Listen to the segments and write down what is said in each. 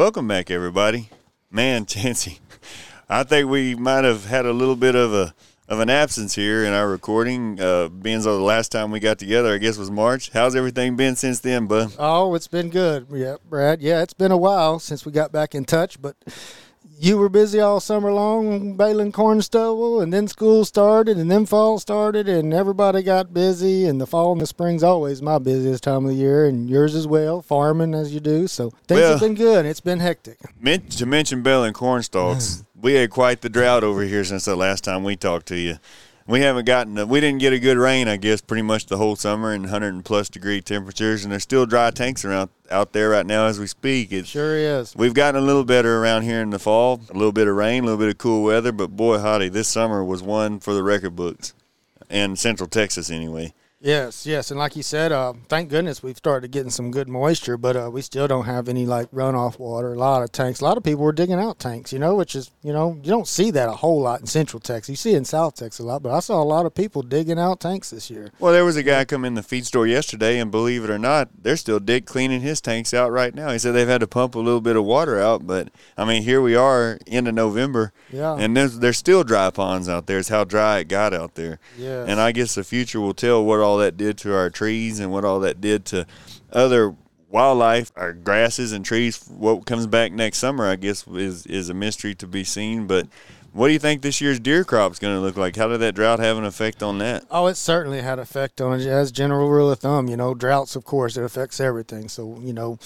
Welcome back, everybody. Man, Chancey, I think we might have had a little bit of a of an absence here in our recording. Uh, being though the last time we got together, I guess was March. How's everything been since then, bud? Oh, it's been good. Yeah, Brad. Yeah, it's been a while since we got back in touch, but you were busy all summer long baling corn stubble, and then school started, and then fall started, and everybody got busy. And the fall and the spring's always my busiest time of the year, and yours as well, farming as you do. So things Well- have been good. It's been hectic. Men- to mention baling corn stalks, we had quite the drought over here since the last time we talked to you. We haven't gotten, we didn't get a good rain, I guess, pretty much the whole summer and 100 and plus degree temperatures, and there's still dry tanks around out there right now as we speak. it Sure is. We've gotten a little better around here in the fall, a little bit of rain, a little bit of cool weather, but boy, howdy, this summer was one for the record books, in Central Texas anyway. Yes, yes, and like you said, uh, thank goodness we've started getting some good moisture, but uh, we still don't have any like runoff water. A lot of tanks. A lot of people were digging out tanks, you know, which is you know you don't see that a whole lot in Central Texas. You see it in South Texas a lot, but I saw a lot of people digging out tanks this year. Well, there was a guy come in the feed store yesterday, and believe it or not, they're still dig cleaning his tanks out right now. He said they've had to pump a little bit of water out, but I mean, here we are, end of November, Yeah. and there's there's still dry ponds out there. It's how dry it got out there. Yes. And I guess the future will tell what all that did to our trees and what all that did to other wildlife, our grasses and trees. What comes back next summer, I guess, is is a mystery to be seen. But what do you think this year's deer crop is going to look like? How did that drought have an effect on that? Oh, it certainly had effect on it. As general rule of thumb, you know, droughts, of course, it affects everything. So, you know,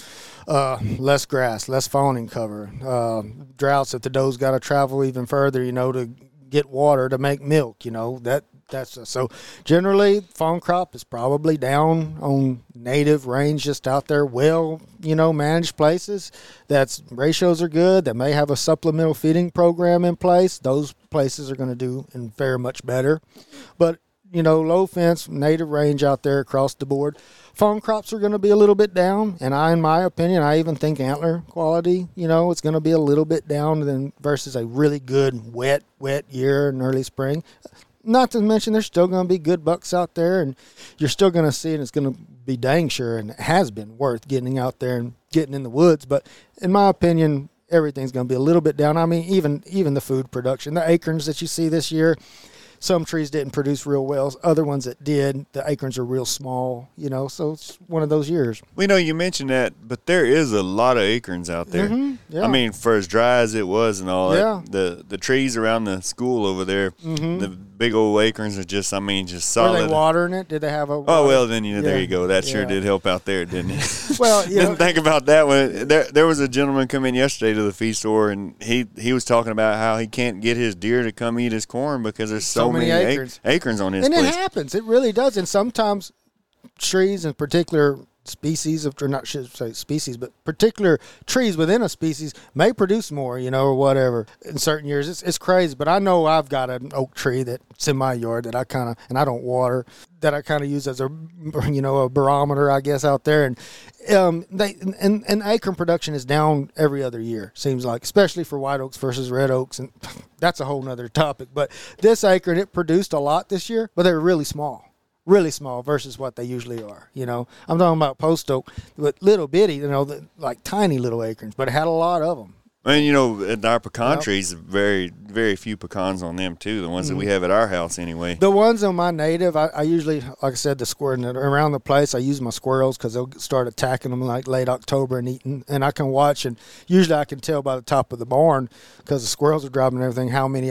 uh, less grass, less fawning cover. Uh, droughts, if the doe's got to travel even further, you know, to get water to make milk, you know, that that's so generally fawn crop is probably down on native range just out there well you know managed places that's ratios are good that may have a supplemental feeding program in place those places are going to do and fare much better but you know, low fence, native range out there across the board. Fawn crops are going to be a little bit down, and I, in my opinion, I even think antler quality, you know, it's going to be a little bit down than versus a really good wet, wet year in early spring. Not to mention, there's still going to be good bucks out there, and you're still going to see, and it's going to be dang sure, and it has been worth getting out there and getting in the woods. But in my opinion, everything's going to be a little bit down. I mean, even even the food production, the acorns that you see this year, some trees didn't produce real well. Other ones that did, the acorns are real small. You know, so it's one of those years. We know you mentioned that, but there is a lot of acorns out there. Mhm, yeah. I mean, for as dry as it was and all Yeah. that, the the trees around the school over there, the big old acorns are just, I mean, just solid. Were they watering it? Did they have a? Oh well, then you know, there you go. That sure yeah. did help out there, didn't it? Well, you didn't know- think about that one. There, there was a gentleman come in yesterday to the feed store, and he he was talking about how he can't get his deer to come eat his corn because there's so, So many ac- acorns. acorns on his and place. it happens. It really does. And sometimes trees, in particular species of, or not should say species, but particular trees within a species may produce more, you know, or whatever. In certain years, it's it's crazy. But I know I've got an oak tree that's in my yard that I kind of, and I don't water, that I kind of use as a, you know, a barometer, I guess, out there. And um, they and and acorn production is down every other year. Seems like, especially for white oaks versus red oaks, and that's a whole nother topic. But this acorn, it produced a lot this year, but they were really small really small versus what they usually are. You know, I'm talking about post oak, but little bitty, you know, the, like tiny little acorns, but it had a lot of them. And you know, in our pecan Yep. trees, very very few pecans on them too. The ones that Mm-hmm. we have at our house anyway. The ones on my native, I, I usually, like I said, the squirrel around the place. I use my squirrels because they'll start attacking them like late October and eating, and I can watch and usually I can tell by the top of the barn because the squirrels are dropping everything how many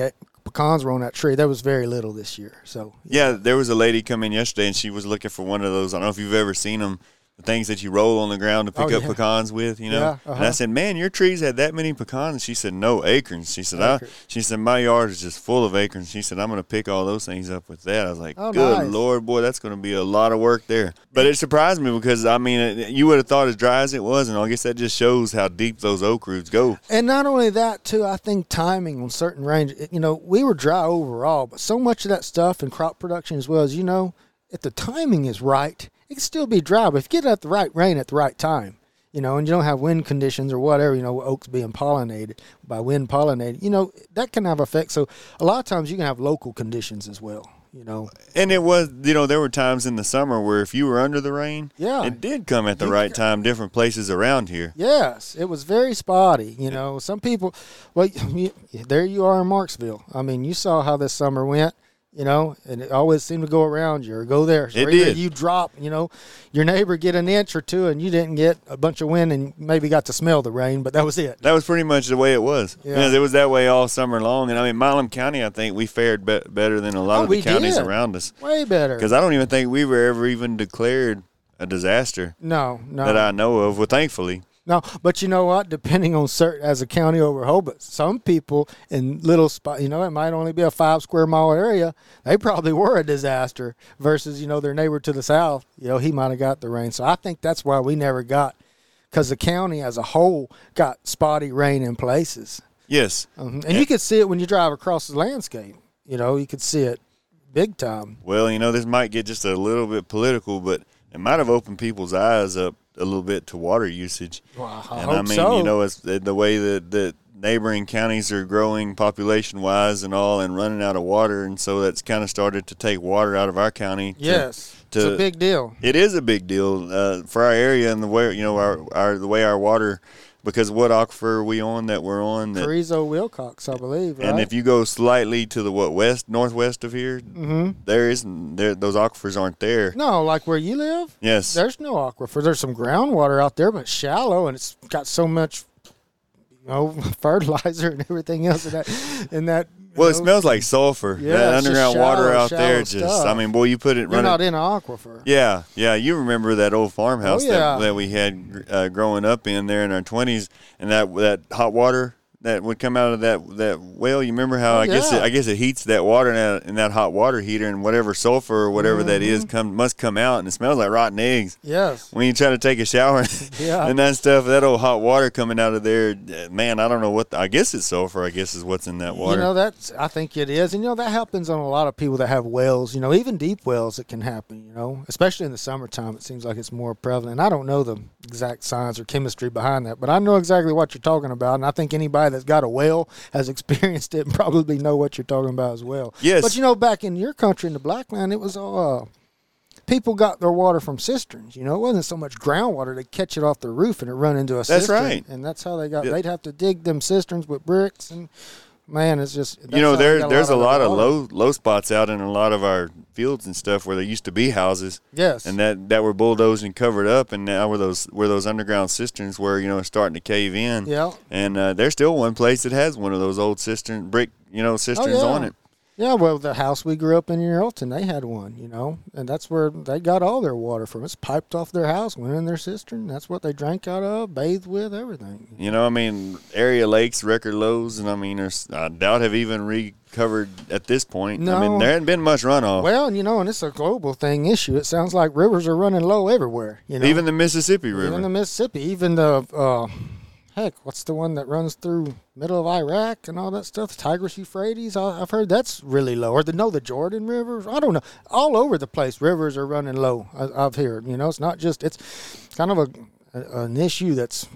pecans were on that tree. There was very little this year, so Yeah, there was a lady come in yesterday, and she was looking for one of those. I don't know if you've ever seen them. The things that you roll on the ground to pick Oh, up yeah. pecans with, you know. Yeah, And uh-huh. I said, "Man, your trees had that many pecans." She said, "No acorns." She said, I, "She said my yard is just full of acorns." She said, "I'm going to pick all those things up with that." I was like, Oh, "Good nice. lord, boy, that's going to be a lot of work there." But it surprised me because I mean, it- you would have thought as dry as it was, and I guess that just shows how deep those oak roots go. And not only that, too, I think timing on certain range. it- You know, we were dry overall, but so much of that stuff in crop production as well as you know, if the timing is right, it can still be dry. But if you get at the right rain at the right time, you know, and you don't have wind conditions or whatever, you know, oaks being pollinated by wind pollinated, you know, that can have effects. So a lot of times you can have local conditions as well. You know, And it was, you know, there were times in the summer where if you were under the rain, Yeah. it did come at the right time, different places around here. Yes, it was very spotty. You know, some people. Well, you, there you are in Marksville. I mean, you saw how this summer went. You know, and it always seemed to go around you or go there. So It did. You drop. You know, your neighbor get an inch or two, and you didn't get a bunch of wind, and maybe got to smell the rain, but that was it. That was pretty much the way it was. Yeah. Yeah. it was that way all summer long. And I mean, Milam County, I think we fared be- better than a lot Oh, of the counties did. around us. Way better. Because I don't even think we were ever even declared a disaster no, no, that I know of. Well, thankfully. No, but you know what? Depending on certain as a county over Hobart, some people in little spot, you know, it might only be a five square mile area. They probably were a disaster versus you know their neighbor to the south. You know, he might have got the rain. So I think that's why we never got because the county as a whole got spotty rain in places, Yes. Mhm. and you could see it when you drive across the landscape. You know, you could see it big time. Well, you know, this might get just a little bit political, but it might have opened people's eyes up a little bit to water usage. Well, I and I mean, so. you know, it's the, the way that, that neighboring counties are growing population wise and all and running out of water. And so that's kind of started to take water out of our county. to- yes, it's a big deal. It is a big deal uh, for our area and the way, you know, our, our the way our water, because what aquifer are we on that we're on? That, Carrizo Wilcox, I believe. Right? and if you go slightly to the what west northwest of here, hmm there isn't there those aquifers aren't there. no, like where you live. Yes, There's no aquifer. There's some groundwater out there, but shallow, and it's got so much, you know, fertilizer and everything else in that. In that. Well, it smells like sulfur. Yeah, that underground water out there just stuff. I mean, boy, you put it You're running. not in an aquifer. yeah, yeah. You remember that old farmhouse Oh, yeah. that, that we had uh, growing up in there in our twenties, and that that hot water that would come out of that that well. You remember how I guess it. I guess it heats that water in that, in that hot water heater, and whatever sulfur or whatever that Mm-hmm. is come must come out, and it smells like rotten eggs. Yes. When you try to take a shower Yeah. and that stuff, that old hot water coming out of there, uh, man, I don't know what. The, I guess it's sulfur. I guess is what's in that water. You know that's I think it is, and you know that happens on a lot of people that have wells. You know, even deep wells, it can happen. You know, especially in the summertime, it seems like it's more prevalent. I don't know the exact science or chemistry behind that, but I know exactly what you're talking about, and I think anybody that's got a well has experienced it and probably know what you're talking about as well. Yes. but you know, back in your country, in the black Blackland, it was all. Uh, People got their water from cisterns. You know, it wasn't so much groundwater; they catch it off the roof and it run into a That's cistern. right. and that's how they got. Yeah. They'd have to dig them cisterns with bricks and man, it's just you know there there's a lot of low low spots out in a lot of our fields and stuff where there used to be houses. Yes, and that that were bulldozed and covered up and now where those where those underground cisterns were you know starting to cave in. Yeah, and uh, there's still one place that has one of those old cistern brick you know cisterns Oh, yeah. on it yeah. Well, the house we grew up in in Earlton, they had one. You know, and that's where they got all their water from. It's piped off their house, went in their cistern. That's what they drank out of, bathed with, everything. you know I mean area lakes record lows and I mean there's I doubt have even recovered at this point No. I mean there hadn't been much runoff Well, you know, and it's a global thing issue. It sounds like rivers are running low everywhere. You know, even the Mississippi River even the Mississippi, even the uh, heck, what's the one that runs through middle of Iraq and all that stuff? Tigris Euphrates. I, I've heard that's really low. Or the no, the Jordan River. I don't know. All over the place, rivers are running low. I, I've heard. You know, it's not just. It's kind of a, a an issue that's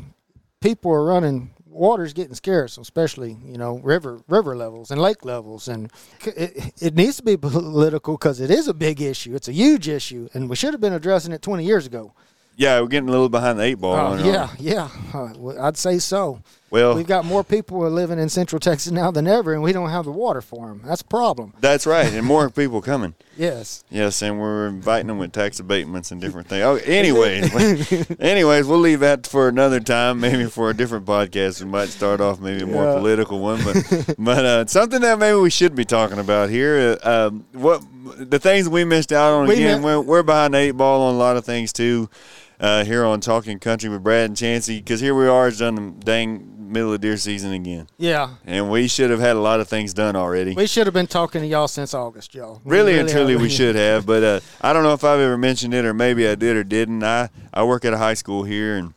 people are running. Water's getting scarce, especially you know river river levels and lake levels, and it, it needs to be political because it is a big issue. It's a huge issue, and we should have been addressing it 20 years ago. Yeah we're getting a little behind the eight ball it. yeah, yeah. Uh, I'd say so. well We've got more people are living in Central Texas now than ever, and we don't have the water for them. That's a problem. that's right and more people coming Yes. Yes, and we're inviting them with tax abatements and different things. Oh, anyways, anyways, we'll leave that for another time. Maybe for a different podcast, we might start off maybe a more Yeah. political one, but but uh, something that maybe we should be talking about here. Uh, um, what the things we missed out on We again? mi- we're, we're behind the eight ball on a lot of things too. Uh, here on Talking Country with Brad and Chancey, because here we are, it's done the dang middle of deer season again, Yeah. and we should have had a lot of things done already. We should have been talking to y'all since August, y'all. We Really, and truly, we should have. But uh, I don't know if I've ever mentioned it, or maybe I did or didn't. I I work at a high school here and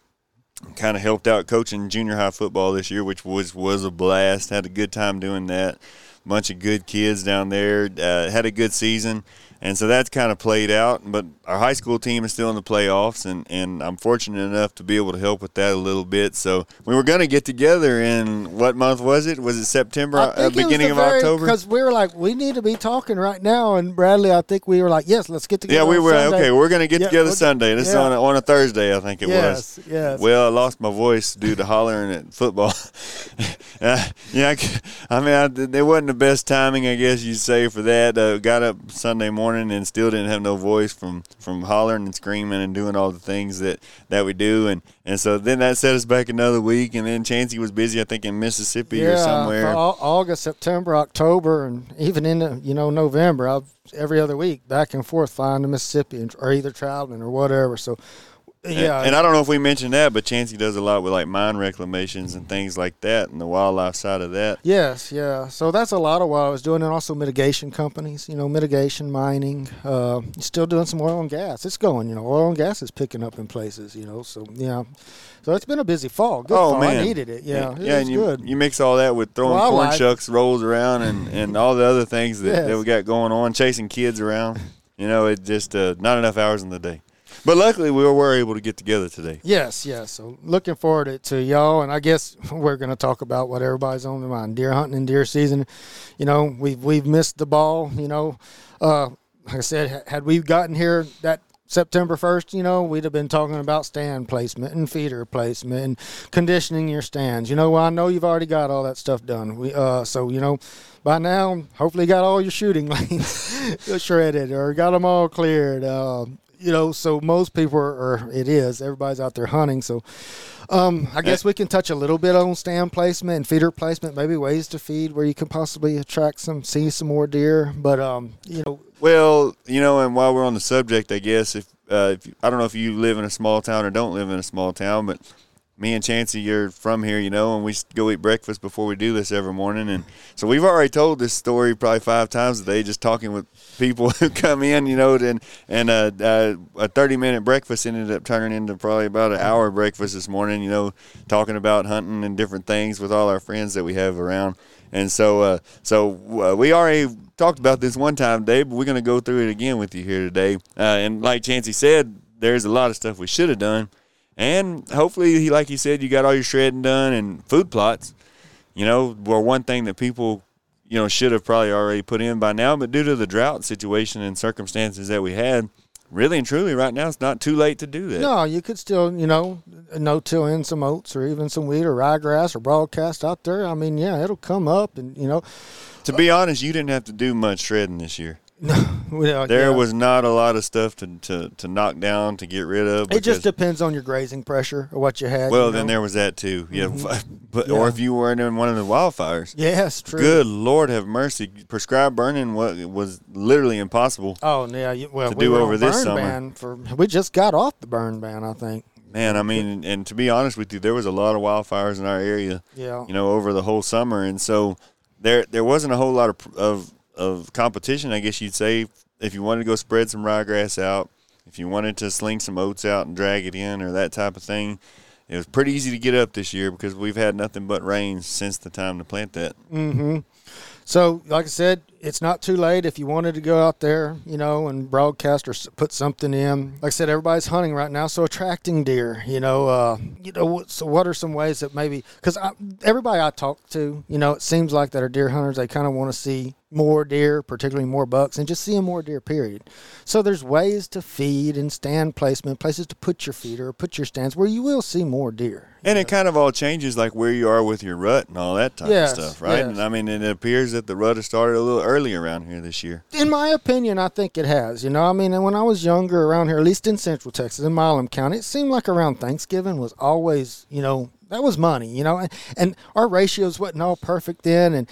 kind of helped out coaching junior high football this year, which was was a blast. Had a good time doing that. bunch of good kids down there. Uh, had a good season and so that's kind of played out. But our high school team is still in the playoffs, and, and I'm fortunate enough to be able to help with that a little bit. So we were going to get together in what month was it? Was it September? Uh, beginning of very, October? Because we were like, we need to be talking right now. And Bradley, I think we were like, yes, let's get together. Yeah, we were Sunday. okay. We're going to get yeah, together Sunday. This yeah. is on a, on a Thursday, I think it yes, was. Yes. Well, I lost my voice due to hollering at football. yeah, I mean, I, it wasn't the best timing, I guess you'd say, for that. Uh, got up Sunday morning and still didn't have no voice from from hollering and screaming and doing all the things that that we do. And and so then that set us back another week and then Chancey was busy I think in Mississippi yeah, or somewhere August September October and even into you know November I've every other week back and forth flying to Mississippi or either traveling or whatever. So yeah, and, and, I don't know if we mentioned that, but Chancey does a lot with like mine reclamations and things like that, and the wildlife side of that. Yes, yeah. So that's a lot of what I was doing, and also mitigation companies. You know, mitigation, mining. Uh, still doing some oil and gas. It's going. You know, oil and gas is picking up in places. You know, so yeah. So it's been a busy fall. Good oh fall. man, I needed it. Yeah, yeah. and you, good. you mix all that with throwing corn shucks rolls around and and all the other things that, Yes. that we got going on, chasing kids around. You know, it just uh, not enough hours in the day. But luckily, we were able to get together today. Yes, yes. So looking forward to, y'all, and I guess we're going to talk about what everybody's on their mind: deer hunting and deer season. You know, we've we've missed the ball. You know, uh, like I said, had we gotten here that September 1st, you know, we'd have been talking about stand placement and feeder placement and conditioning your stands. You know, I know you've already got all that stuff done. We, uh, so, you know, by now, hopefully got all your shooting lanes shredded or got them all cleared. Uh, you know, so most people are, or it is, everybody's out there hunting. So um, I guess we can touch a little bit on stand placement and feeder placement, maybe ways to feed where you can possibly attract some, see some more deer. But, um, you know, Well, you know, and while we're on the subject, I guess if, uh, if I don't know if you live in a small town or don't live in a small town, but me and Chancey, you're from here, you know, and we go eat breakfast before we do this every morning. And so we've already told this story probably five times a day, just talking with people who come in, you know, and and uh, uh, a 30 minute breakfast ended up turning into probably about an hour breakfast this morning, you know, talking about hunting and different things with all our friends that we have around. And so, uh, so uh, we already talked about this one time, Dave, but we're going to go through it again with you here today. Uh, and like Chancey said, there's a lot of stuff we should have done and hopefully, he like he said, you got all your shredding done and food plots. You know, were one thing that people, you know, should have probably already put in by now, but due to the drought situation and circumstances that we had, really and truly, right now it's not too late to do that. No, you could still, you know, no till in some oats or even some wheat or ryegrass or broadcast out there. I mean, yeah, it'll come up, and you know. To be honest, you didn't have to do much shredding this year. No, There yeah. was not a lot of stuff to, to, to knock down to get rid of. It just depends on your grazing pressure or what you had. well, you then there was that too. Yeah, mm-hmm. but Yeah. or if you were in one of the wildfires. Yes, true. Good Lord, have mercy! Prescribed burning what was literally impossible. Oh yeah, well, To we do over this burn summer. ban for we just got off the burn ban, I think. Man, I mean, and to be honest with you, there was a lot of wildfires in our area. Yeah. You know, over the whole summer, and so there there wasn't a whole lot of of of competition, I guess you'd say, if you wanted to go spread some ryegrass out, if you wanted to sling some oats out and drag it in, or that type of thing. It was pretty easy to get up this year because we've had nothing but rain since the time to plant that. Mm-hmm. So, like I said, it's not too late if you wanted to go out there, you know, and broadcast or put something in. Like I said, everybody's hunting right now, so attracting deer, you know, uh, you know. what- So, what are some ways that maybe because everybody I talk to, you know, it seems like that are deer hunters. They kind of want to see more deer, particularly more bucks, and just seeing more deer. Period. So, there's ways to feed and stand placement, places to put your feeder or put your stands where you will see more deer. And it kind of all changes like where you are with your rut and all that type Yes, of stuff, right? yes. And I mean, it appears that the rut has started a little early around here this year. in my opinion, I think it has. You know, I mean, when I was younger around here, at least in Central Texas, in Milam County, it seemed like around Thanksgiving was always, you know, that was money, you know, and, and our ratios wasn't all perfect then, and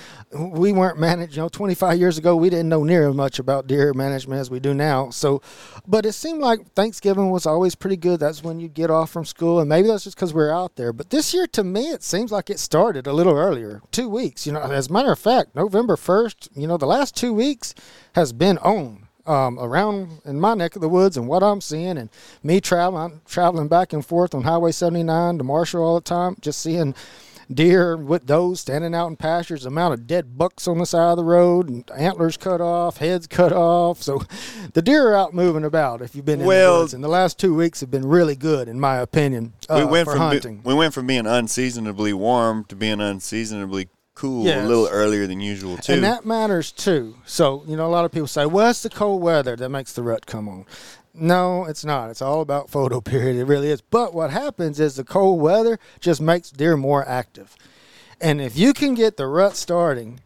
we weren't managed. You know, 25 years ago, we didn't know near as much about deer management as we do now. So, but it seemed like Thanksgiving was always pretty good. That's when you get off from school, and maybe that's just because we're out there. But this year, to me, it seems like it started a little earlier, two weeks. You know, as a matter of fact, November 1st, you know, the last two weeks has been on um, around in my neck of the woods and what I'm seeing and me traveling, traveling back and forth on Highway 79 to Marshall all the time, just seeing deer with those standing out in pastures, the amount of dead bucks on the side of the road, and antlers cut off, heads cut off. So the deer are out moving about. If you've been in Well- the woods, and the last two weeks have been really good, in my opinion, uh, we went for from be- hunting. we went from being unseasonably warm to being unseasonably cool Yes. a little earlier than usual too. And that matters too. So, you know, a lot of people say, well, it's the cold weather that makes the rut come on. No, it's not. It's all about photo period. It really is. But what happens is the cold weather just makes deer more active. And if you can get the rut starting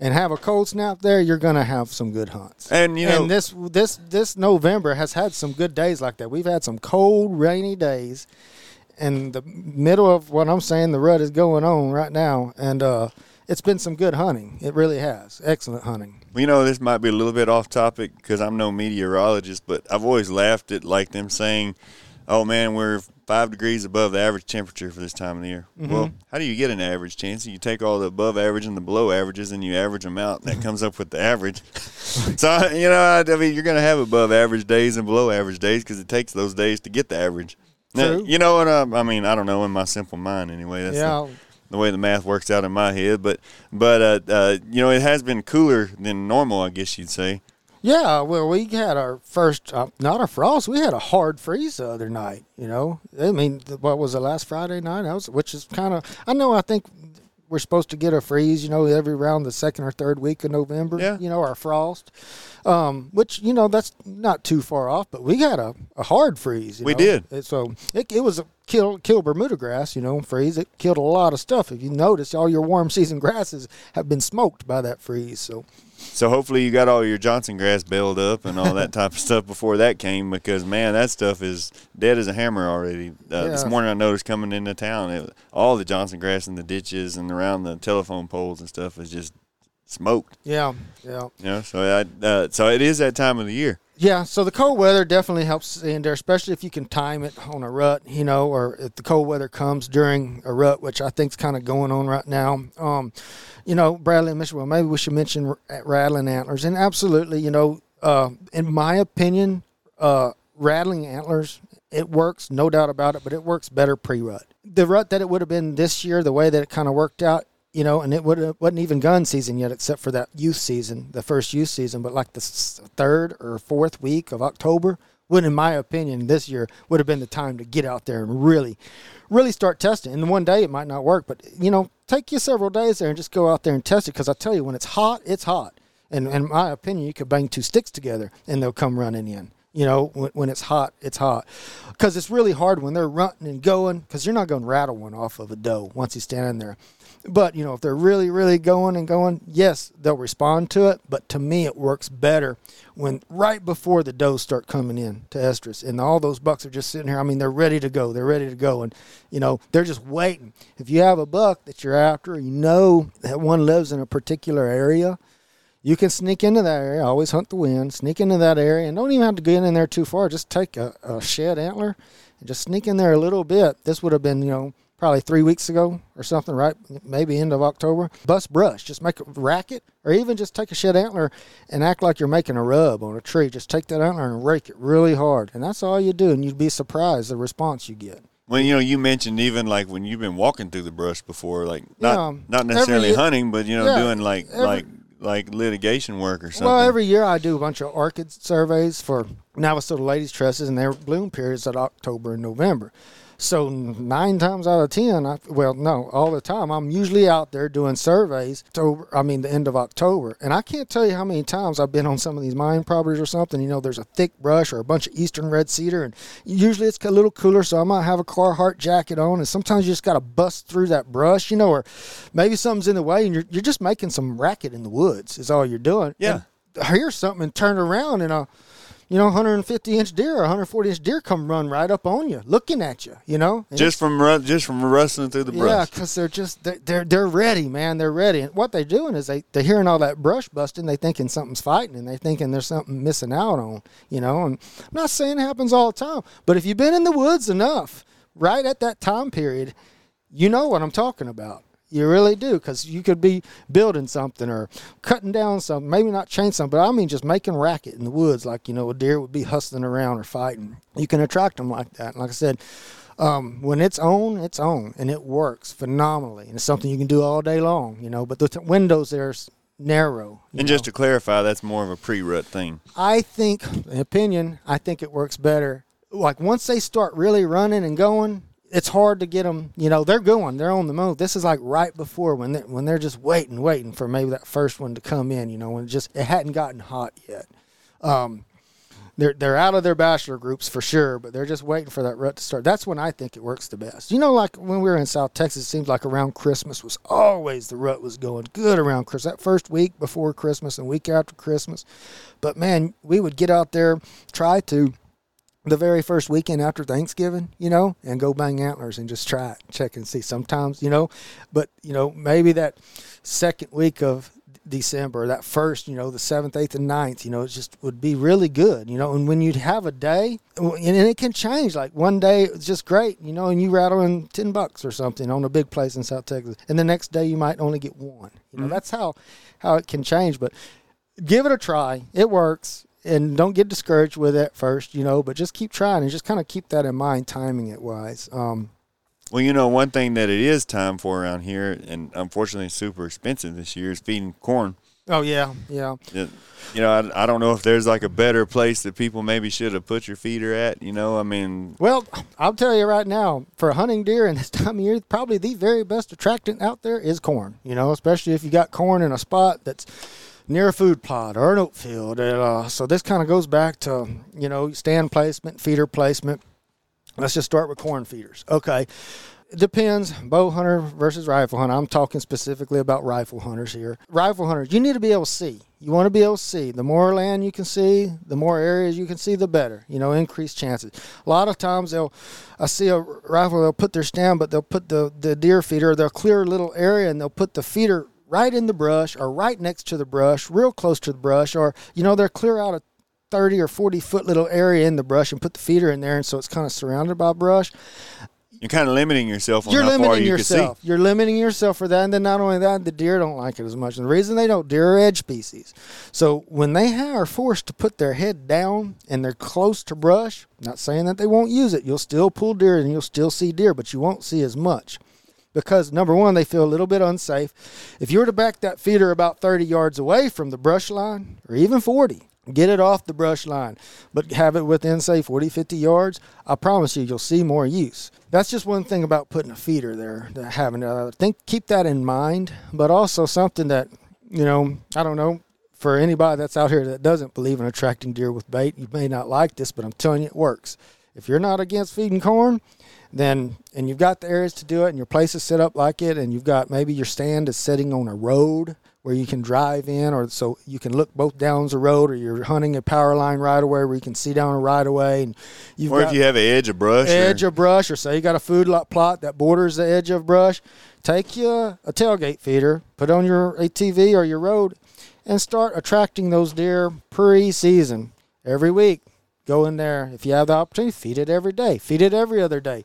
and have a cold snap there, you're going to have some good hunts. And, you know- and this this this November has had some good days like that. We've had some cold, rainy days in the middle of what I'm saying, the rut is going on right now, and uh, it's been some good hunting. It really has, excellent hunting. Well, you know, this might be a little bit off topic because I'm no meteorologist, but I've always laughed at like them saying, "Oh man, we're five degrees above the average temperature for this time of the year." Mm-hmm. Well, how do you get an average, Chancey? You take all the above average and the below averages, and you average them out, and that comes up with the average. so you know, I, mean, you're gonna have above average days and below average days because it takes those days to get the average. Now, True. you know what? I, I mean, I don't know in my simple mind anyway. That's the- yeah, the way the math works out in my head. But but uh, uh, you know, it has been cooler than normal, I guess you'd say. yeah. Well, we had our first, uh, not a frost. We had a hard freeze the other night. You know, I mean, what was the last Friday night? That was, which is kind of. I know. I think we're supposed to get a freeze. You know, every round the second or third week of November. Yeah. You know, our frost. Um, which you know that's not too far off, but we got a, a hard freeze. you We know. did. It- so it, it was a kill kill Bermuda grass, you know, freeze. It killed a lot of stuff. If you notice, all your warm season grasses have been smoked by that freeze. So So hopefully you got all your Johnson grass baled up and all that type of stuff before that came because man, that stuff is dead as a hammer already. Uh, This morning I noticed coming into town, it, all the Johnson grass in the ditches and around the telephone poles and stuff is just smoked. yeah, yeah. You know, so I, uh, so it is that time of the year. Yeah, so the cold weather definitely helps in there, especially if you can time it on a rut, you know, or if the cold weather comes during a rut, which I think is kind of going on right now. Um, you know, Bradley and Michigan, well, maybe we should mention rattling antlers. And absolutely, you know, uh, in my opinion, uh, rattling antlers, it works, no doubt about it, but it works better pre rut. The rut that it would have been this year, the way that it kind of worked out, you know, and it would uh, wasn't even gun season yet, except for that youth season, the first youth season. But like the third or fourth week of October, would, in my opinion, this year would have been the time to get out there and really, really start testing. And one day it might not work, but you know, take you several days there and just go out there and test it. Because I tell you, when it's hot, it's hot. And in my opinion, you could bang two sticks together and they'll come running in. You know, when, when it's hot, it's hot. Because it's really hard when they're running and going, because you're not going to rattle one off of a doe once he's standing there. But, you know, if they're really, really going and going, yes, they'll respond to it. But to me, it works better when right before the does start coming in to estrus and all those bucks are just sitting here. I mean, they're ready to go. They're ready to go. And, you know, they're just waiting. If you have a buck that you're after, you know that one lives in a particular area, you can sneak into that area. Always hunt the wind. Sneak into that area, and don't even have to get in there too far. Just take a, a shed antler and just sneak in there a little bit. This would have been, you know, probably three weeks ago or something, right? Maybe end of October. Bust brush. Just make a racket, or even just take a shed antler and act like you're making a rub on a tree. Just take that antler and rake it really hard, and that's all you do, and you'd be surprised the response you get. Well, you know, you mentioned even like when you've been walking through the brush before, like not Yeah, not necessarily year- hunting, but you know, Yeah, doing like every- like like mitigation work or something. Well, every year I do a bunch of orchid surveys for Navasota ladies' tresses, and their bloom periods at October and November. So nine times out of ten, I, well, no, all the time, I'm usually out there doing surveys. To, I mean, the end of October, and I can't tell you how many times I've been on some of these mine properties or something. You know, there's a thick brush or a bunch of eastern red cedar, and usually it's a little cooler, so I might have a Carhartt jacket on, and sometimes you just got to bust through that brush, you know, or maybe something's in the way, and you're you're just making some racket in the woods. Is all you're doing. Yeah. And hear something and turn around and a you know 150 inch deer or 140 inch deer come run right up on you looking at you you know? And just from just from rustling through the brush. yeah because they're just they're, they're they're ready man they're ready. And what they're doing is they they're hearing all that brush busting they thinking something's fighting and they thinking there's something missing out on you know? And i'm not saying it happens all the time but if you've been in the woods enough right at that time period you know what i'm talking about You really do, because you could be building something or cutting down something, maybe not chain something, but I mean just making racket in the woods, like you know a deer would be hustling around or fighting. You can attract them like that. And like I said, um, when it's on, it's on, and it works phenomenally, and it's something you can do all day long. You know, but the t- windows there's narrow. And know. just to clarify, that's more of a pre-rut thing. I think, in opinion, I think it works better. Like once they start really running and going, it's hard to get them. You know, they're going, they're on the move. This is like right before when they when they're just waiting, waiting for maybe that first one to come in. You know, when it just it hadn't gotten hot yet. Um, they're they're out of their bachelor groups for sure, but they're just waiting for that rut to start. That's when I think it works the best. You know, like when we were in South Texas, it seems like around Christmas was always the rut was going good around Christmas. That first week before Christmas and week after Christmas, but man, we would get out there, try to the very first weekend after Thanksgiving, you know, and go bang antlers and just try it, check and see. Sometimes, you know, but you know, maybe that second week of December, that first, you know, the seventh, eighth, and ninth, you know, it just would be really good, you know. And when you'd have a day, and it can change. Like one day it's just great, you know, and you rattle in ten bucks or something on a big place in South Texas, and the next day you might only get one. You know, mm-hmm. that's how how it can change. But give it a try. It works. And don't get discouraged with it first, you know, but just keep trying and just kind of keep that in mind, timing it wise. Um, Well, you know, one thing that it is time for around here, and unfortunately super expensive this year, is feeding corn. oh yeah, yeah. It- you know, I, I don't know if there's like a better place that people maybe should have put your feeder at. You know, I mean, Well, I'll tell you right now, for hunting deer in this time of year, probably the very best attractant out there is corn. You know, especially if you got corn in a spot that's near a food plot or an oat field. And, uh, so this kind of goes back to you know stand placement, feeder placement. Let's just start with corn feeders. Okay. Depends, bow hunter versus rifle hunter. I'm talking specifically about rifle hunters here. Rifle hunters, you need to be able to see. You want to be able to see. The more land you can see, the more areas you can see, the better. You know, increased chances. A lot of times they'll, I see a rifle, they'll put their stand, but they'll put the, the deer feeder, they'll clear a little area and they'll put the feeder right in the brush or right next to the brush, real close to the brush, or, you know, they'll clear out a 30 or 40 foot little area in the brush and put the feeder in there. And so it's kind of surrounded by brush you're kind of limiting yourself on you're limiting you yourself. You're limiting yourself for that, and then not only that, the deer don't like it as much. And the reason they don't, deer are edge species. So when they are forced to put their head down and they're close to brush, not saying that they won't use it. You'll still pull deer and you'll still see deer, but you won't see as much. Because number one, they feel a little bit unsafe. If you were to back that feeder about 30 yards away from the brush line, or even 40, get it off the brush line, but have it within, say, 40, 50 yards, I promise you, you'll see more use. That's just one thing about putting a feeder there, that having uh, think keep that in mind, but also something that, you know, I don't know, for anybody that's out here that doesn't believe in attracting deer with bait, you may not like this, but I'm telling you, it works. If you're not against feeding corn, then and you've got the areas to do it and your place is set up like it and you've got maybe your stand is sitting on a road where you can drive in or so you can look both downs the road or you're hunting a power line right away where you can see down a right away and you've Or if you have an edge of brush, edge or, of brush or say you got a food lot plot that borders the edge of brush take you a, a tailgate feeder put on your atv or your road and start attracting those deer pre-season. Every week go in there. If you have the opportunity feed it every day. Feed it every other day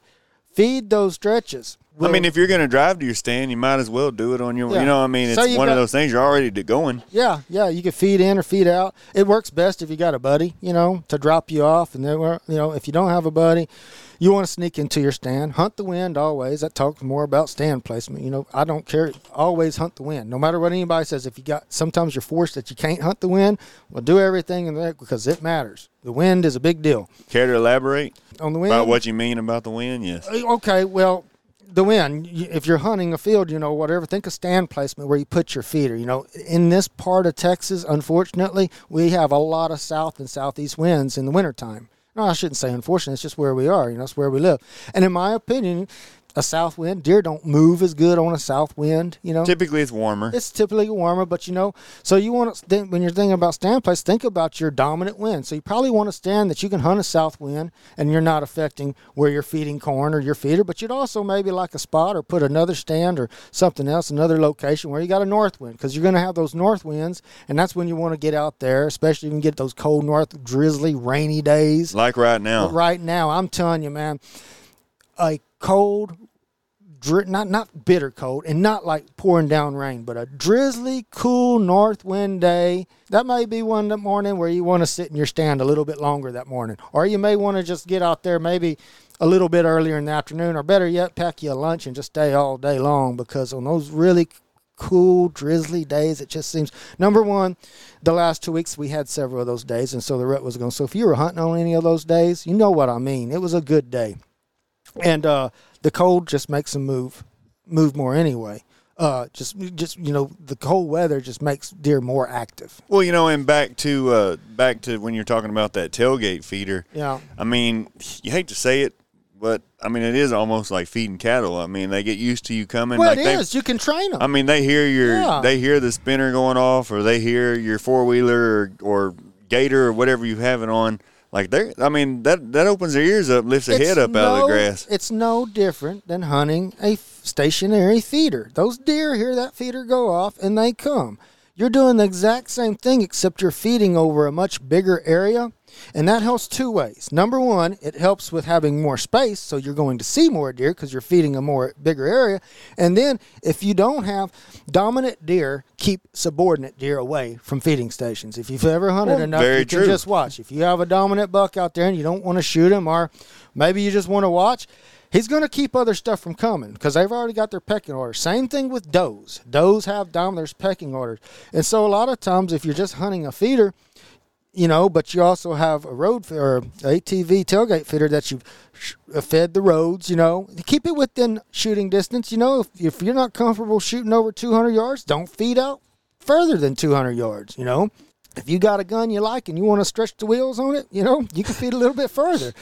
feed those stretches I mean, if you're going to drive to your stand, you might as well do it on your. Yeah. You know, I mean, it's So one got- of those things. You're already going. Yeah, yeah, you can feed in or feed out. It works best if you got a buddy, you know, to drop you off. And then, well, you know, if you don't have a buddy, you want to sneak into your stand. Hunt the wind always. That talks more about stand placement. You know, I don't care. Always hunt the wind, no matter what anybody says. If you got, sometimes you're forced that you can't hunt the wind. Well, do everything in that because it matters. The wind is a big deal. Care to elaborate On the wind, about what you mean about the wind? Yes. Uh, okay, well, the wind. If you're hunting a field, you know, whatever. Think of stand placement where you put your feeder. You know, in this part of Texas, unfortunately, we have a lot of south and southeast winds in the wintertime. No, I shouldn't say unfortunately. It's just where we are. You know, it's where we live. And in my opinion, a south wind, deer don't move as good on a south wind. You know, Typically, it's warmer. it's typically warmer, but you know, so you want to think when you're thinking about stand place, think about your dominant wind. So you probably want to stand that you can hunt a south wind and you're not affecting where you're feeding corn or your feeder, but you'd also maybe like a spot or put another stand or something else, another location where you got a north wind because you're going to have those north winds, and that's when you want to get out there, especially when you get those cold north, drizzly, rainy days. like right now. But right now, I'm telling you, man, a cold, dri- not not bitter cold and not like pouring down rain, but a drizzly, cool north wind day. That may be one morning where you want to sit in your stand a little bit longer that morning, or you may want to just get out there maybe a little bit earlier in the afternoon, or better yet, pack you a lunch and just stay all day long because on those really cool, drizzly days. It just seems number one, the last two weeks we had several of those days, and so the rut was going. So if you were hunting on any of those days, you know what I mean. It was a good day, and uh, the cold just makes them move, move more anyway. Uh, just, just you know, the cold weather just makes deer more active. Well, you know, and back to uh, back to when you're talking about that tailgate feeder. Yeah. I mean, you hate to say it, but I mean, it is almost like feeding cattle. I mean, they get used to you coming. Well, like it they, is. You can train them. I mean, they hear your, Yeah. they hear the spinner going off, or they hear your four wheeler or, or gator or whatever you have it on. Like they, I mean, that that opens their ears up, lifts their It's head up out of the grass. It's no different than hunting a f- stationary feeder. Those deer hear that feeder go off and they come. You're doing the exact same thing, except you're feeding over a much bigger area. And that helps two ways. Number one, it helps with having more space, so you're going to see more deer because you're feeding a more bigger area. And then, if you don't have dominant deer, keep subordinate deer away from feeding stations. If you've ever hunted Well, enough, you can just watch. If you have a dominant buck out there and you don't want to shoot him, or maybe you just want to watch, he's going to keep other stuff from coming because they've already got their pecking order. Same thing with does. Does have dominant pecking orders, and so a lot of times if you're just hunting a feeder, you know, but you also have a road or ATV tailgate fitter that you've uh, fed the roads. You know, keep it within shooting distance. You know, if, if you're not comfortable shooting over 200 yards, don't feed out further than 200 yards. You know, if you got a gun you like and you want to stretch the wheels on it, you know, you can feed a little bit further.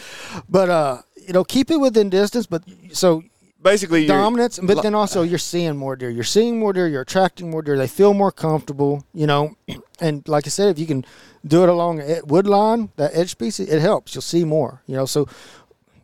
But uh, you know, keep it within distance. But so Basically, dominance, but then also you're seeing more deer. You're seeing more deer. You're attracting more deer. They feel more comfortable, you know. And like I said, if you can do it along a wood line, that edge species, it helps. You'll see more, you know. So,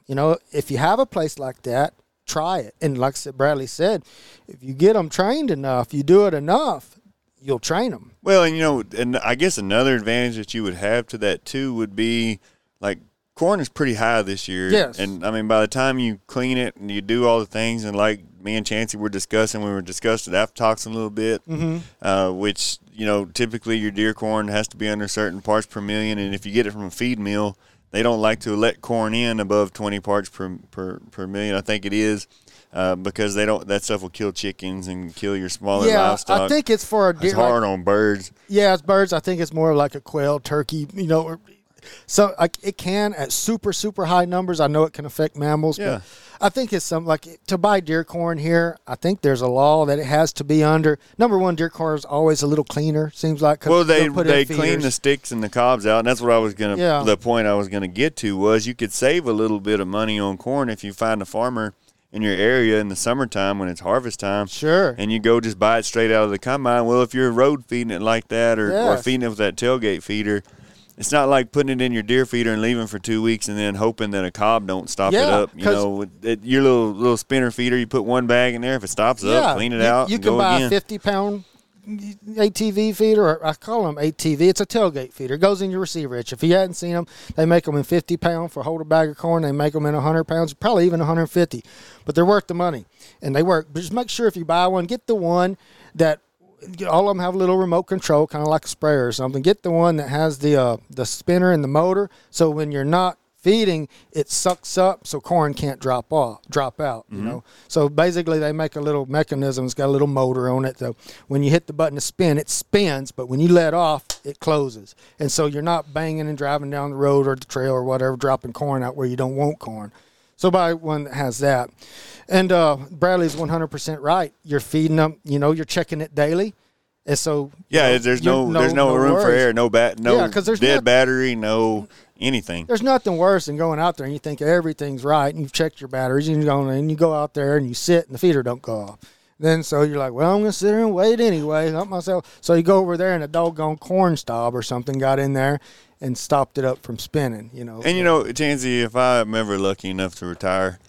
you know, if you have a place like that, try it. And like said, Bradley said, if you get them trained enough, you do it enough, you'll train them. Well, and you know, and I guess another advantage that you would have to that too would be like corn is pretty high this year. Yes. And I mean, by the time you clean it and you do all the things, and like me and Chancey were discussing, we were discussing aflatoxin a little bit, Mm-hmm. uh, which you know typically your deer corn has to be under certain parts per million, and if you get it from a feed mill, they don't like to let corn in above 20 parts per per, per million. I think it is. Uh, because they don't, that stuff will kill chickens and kill your smaller Yeah, livestock. I think it's for a deer. it's like- hard on birds. Yeah, it's birds. I think it's more like a quail, turkey, you know. So like it can at super super high numbers. I know it can affect mammals, Yeah. but I think it's some like to buy deer corn here. I think there's a law that it has to be under. Number one, deer corn is always a little cleaner. Seems like Well, they they'll in clean the sticks and the cobs out, and that's what I was gonna. Yeah. The point I was gonna get to was you could save a little bit of money on corn if you find a farmer in your area in the summertime when it's harvest time, Sure. and you go just buy it straight out of the combine. Well, if you're road feeding it like that, or, or feeding it with that tailgate feeder. It's not like putting it in your deer feeder and leaving for two weeks and then hoping that a cob don't stop it up. You know, it, your little little spinner feeder, you put one bag in there. If it stops up, clean it you, out You can buy again. a 50 pound ATV feeder, or I call them ATV. It's a tailgate feeder. It goes in your receiver hitch. If you hadn't seen them, they make them in 50 pound for hold a bag of corn. They make them in 100 pounds, probably even 150, but they're worth the money and they work. But just make sure if you buy one, get the one that all of them have a little remote control, kind of like a sprayer or something. Get the one that has the uh, the spinner and the motor, so when you're not feeding, it sucks up, so corn can't drop off, drop out. You know. So basically, they make a little mechanism. It's got a little motor on it. So when you hit the button to spin, it spins, but when you let off, it closes. And so you're not banging and driving down the road or the trail or whatever, dropping corn out where you don't want corn. So buy one that has that. And uh, Bradley's 100% right. You're feeding them, you know, you're checking it daily. And so Yeah, you know, there's you're- no, there's no, room for worries. air, no bat, no Yeah, there's dead not- battery, no anything. There's nothing worse than going out there and you think everything's right and you've checked your batteries and you go and you go out there and you sit and the feeder don't go off. Then so you're like, well, I'm gonna sit here and wait anyway, help myself. So you go over there and a doggone corn stalk or something got in there and stopped it up from spinning. You know. And you know, Chancey, if I'm ever lucky enough to retire,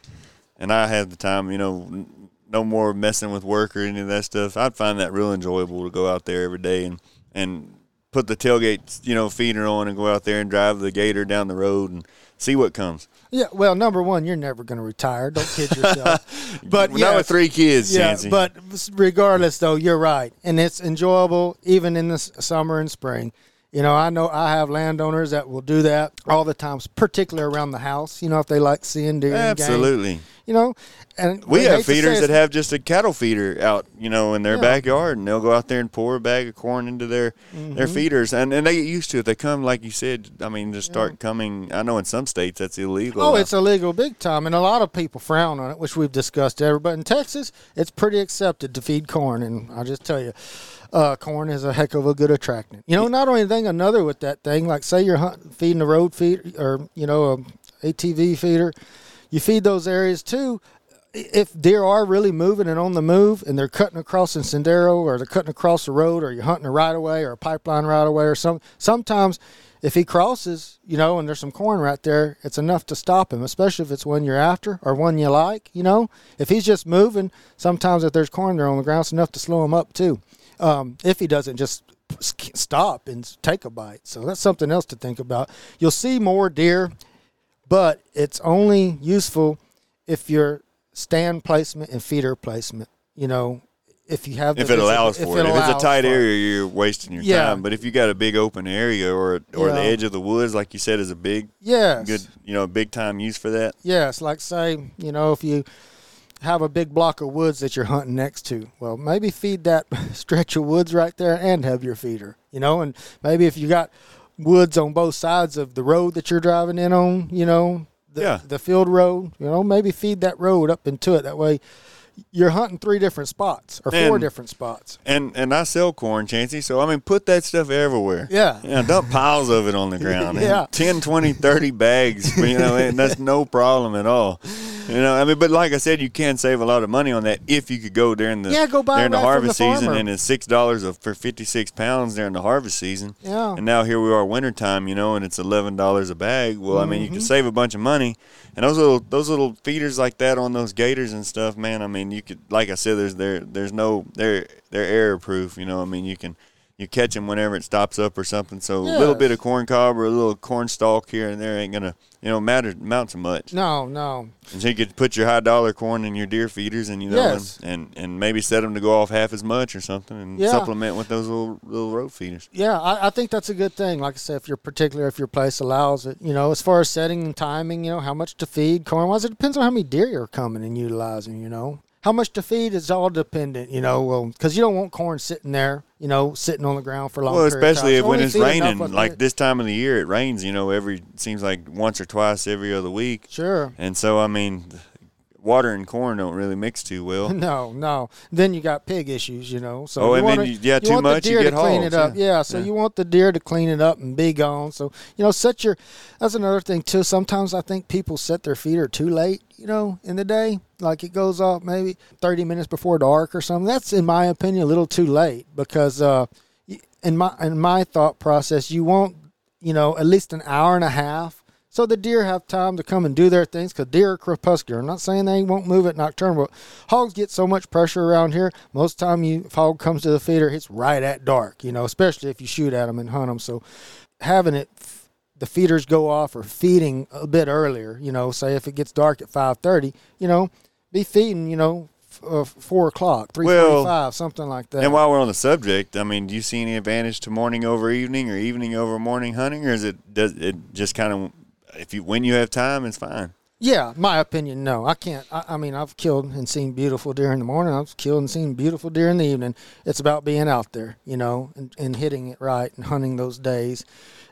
and I had the time, you know, no more messing with work or any of that stuff, I'd find that real enjoyable to go out there every day and and put the tailgate, you know, feeder on and go out there and drive the gator down the road and see what comes. Yeah, well, number one, you're never going to retire. Don't kid yourself. but Not with three kids, yeah. But regardless, though, you're right, and it's enjoyable even in the summer and spring. You know, I know I have landowners that will do that all the times, particularly around the house. You know, if they like seeing deer. Absolutely. You know, and We have feeders that have just a cattle feeder out, you know, in their Yeah. backyard, and they'll go out there and pour a bag of corn into their their Mm-hmm. feeders, and and they get used to it. They come, like you said. I mean, just start coming. I know in some states that's illegal. Oh, it's illegal big time, and a lot of people frown on it, which we've discussed ever. But in Texas, it's pretty accepted to feed corn, and I'll just tell you, uh, corn is a heck of a good attractant. You know, not only thing, another with that thing, like say you're hunting, feeding a road feed or you know a ATV feeder, you feed those areas too. If deer are really moving and on the move, and they're cutting across in Sendero, or they're cutting across the road, or you're hunting a right of way or a pipeline right of way, or some, sometimes if he crosses, you know, and there's some corn right there, it's enough to stop him, especially if it's one you're after or one you like, you know. If he's just moving, sometimes if there's corn there on the ground, it's enough to slow him up too. Um, if he doesn't just stop and take a bite. So that's something else to think about. You'll see more deer, but it's only useful if your stand placement and feeder placement, you know, if you have the if it allows for it. If it's a tight for it. area, you're wasting your Yeah. time. But if you got a big open area or or the edge of the woods, like you said, is a big yeah good you know big time use for that. Yes, like say, you know, if you have a big block of woods that you're hunting next to, well, maybe feed that stretch of woods right there and have your feeder, you know, and maybe if you got woods on both sides of the road that you're driving in on, you know, the, Yeah. the field road, you know, maybe feed that road up into it. That way you're hunting three different spots or four And- different spots. And and I sell corn, Chancey. So I mean, put that stuff everywhere. Yeah. Yeah, dump piles of it on the ground. Yeah. 10, 20, 30 bags, you know, and that's no problem at all. You know, I mean, but like I said, you can save a lot of money on that if you could go during the Yeah, go buy during the right harvest the season, and it's six dollars for fifty six pounds during the harvest season. Yeah. And now here we are, wintertime, you know, and it's eleven dollars a bag. Well, I mean, you Mm-hmm. can save a bunch of money, and those little those little feeders like that on those gators and stuff, man. I mean, you could, like I said, there's there there's no they're they're error proof. You know, I mean, you can. You catch them whenever it stops up or something. So a little bit of corn cob or a little corn stalk here and there ain't gonna, you know, matter amount to much. No, no. And so you could put your high dollar corn in your deer feeders, and you know, Yes. and, and and maybe set them to go off half as much or something, and Yeah. supplement with those little little road feeders. Yeah, I, I think that's a good thing. Like I said, if you're particular, if your place allows it, you know, as far as setting and timing, you know, how much to feed corn wise, it depends on how many deer you're coming and utilizing, you know. How much to feed is all dependent, you know, well, because you don't want corn sitting there, you know, sitting on the ground for a long Well, period of time. especially if when it's raining, like it. this time of the year, it rains. You know, every seems like once or twice every other week, Sure. and so I mean, water and corn don't really mix too well. No, no. Then you got pig issues, you know. So Oh, you and then wanna, you- yeah, too want much, the you deer get to clean hogs, it up. yeah. Yeah. So Yeah. you want the deer to clean it up and be gone. So you know, set your. That's another thing too. Sometimes I think people set their feeder too late. You know, in the day, like it goes off maybe thirty minutes before dark or something. That's in my opinion a little too late because uh, in my in my thought process, you want you know at least an hour and a half. So the deer have time to come and do their things because deer are crepuscular. I'm not saying they won't move at nocturnal, but hogs get so much pressure around here. Most time, you if hog comes to the feeder, it's right at dark. You know, especially if you shoot at them and hunt them. So having it, the feeders go off or feeding a bit earlier. You know, say if it gets dark at five thirty, you know, be feeding. You know, f- uh, four o'clock, three forty-five, something like that. And while we're on the subject, I mean, do you see any advantage to morning over evening or evening over morning hunting, or is it does it just kind of if you when you have time, it's fine. Yeah, my opinion, no. I can't. I, I mean, I've killed and seen beautiful deer in the morning. I've killed and seen beautiful deer in the evening. It's about being out there, you know, and, and hitting it right and hunting those days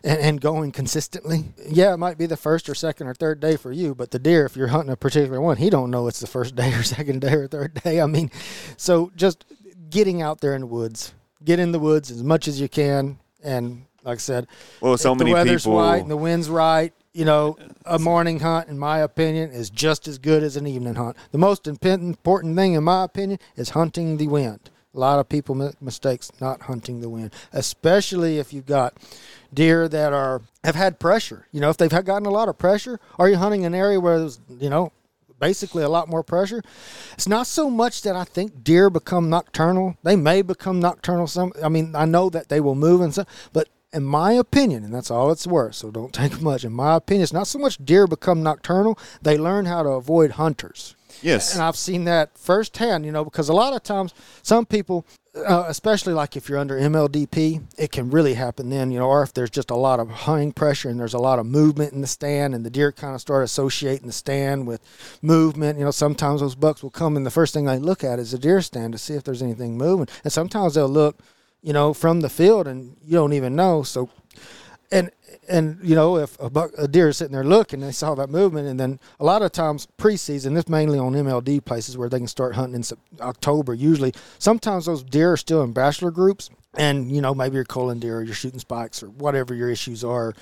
and, and going consistently. Yeah, it might be the first or second or third day for you, but the deer, if you're hunting a particular one, he don't know it's the first day or second day or third day. I mean, so just getting out there in the woods, get in the woods as much as you can. And like I said, Well, so many the weather's people. right and the wind's right, you know, a morning hunt, in my opinion, is just as good as an evening hunt. The most imp- important thing, in my opinion, is hunting the wind. A lot of people make mistakes not hunting the wind, especially if you've got deer that are have had pressure. You know, if they've gotten a lot of pressure, are you hunting an area where there's, you know, basically a lot more pressure? It's not so much that I think deer become nocturnal. They may become nocturnal. Some, I mean, I know that they will move and stuff, but in my opinion, and that's all it's worth, so don't take much. In my opinion, it's not so much deer become nocturnal; they learn how to avoid hunters. Yes. And I've seen that firsthand, you know, because a lot of times some people, uh, especially like if you're under MLDP, it can really happen then, you know, or if there's just a lot of hunting pressure and there's a lot of movement in the stand and the deer kind of start associating the stand with movement. You know, sometimes those bucks will come and the first thing they look at is the deer stand to see if there's anything moving. And sometimes they'll look, you know, from the field and you don't even know. So, and and you know if a, buck, a deer is sitting there looking they saw that movement and then a lot of times preseason this mainly on mld places where they can start hunting in october usually sometimes those deer are still in bachelor groups and you know maybe you're culling deer or you're shooting spikes or whatever your issues are.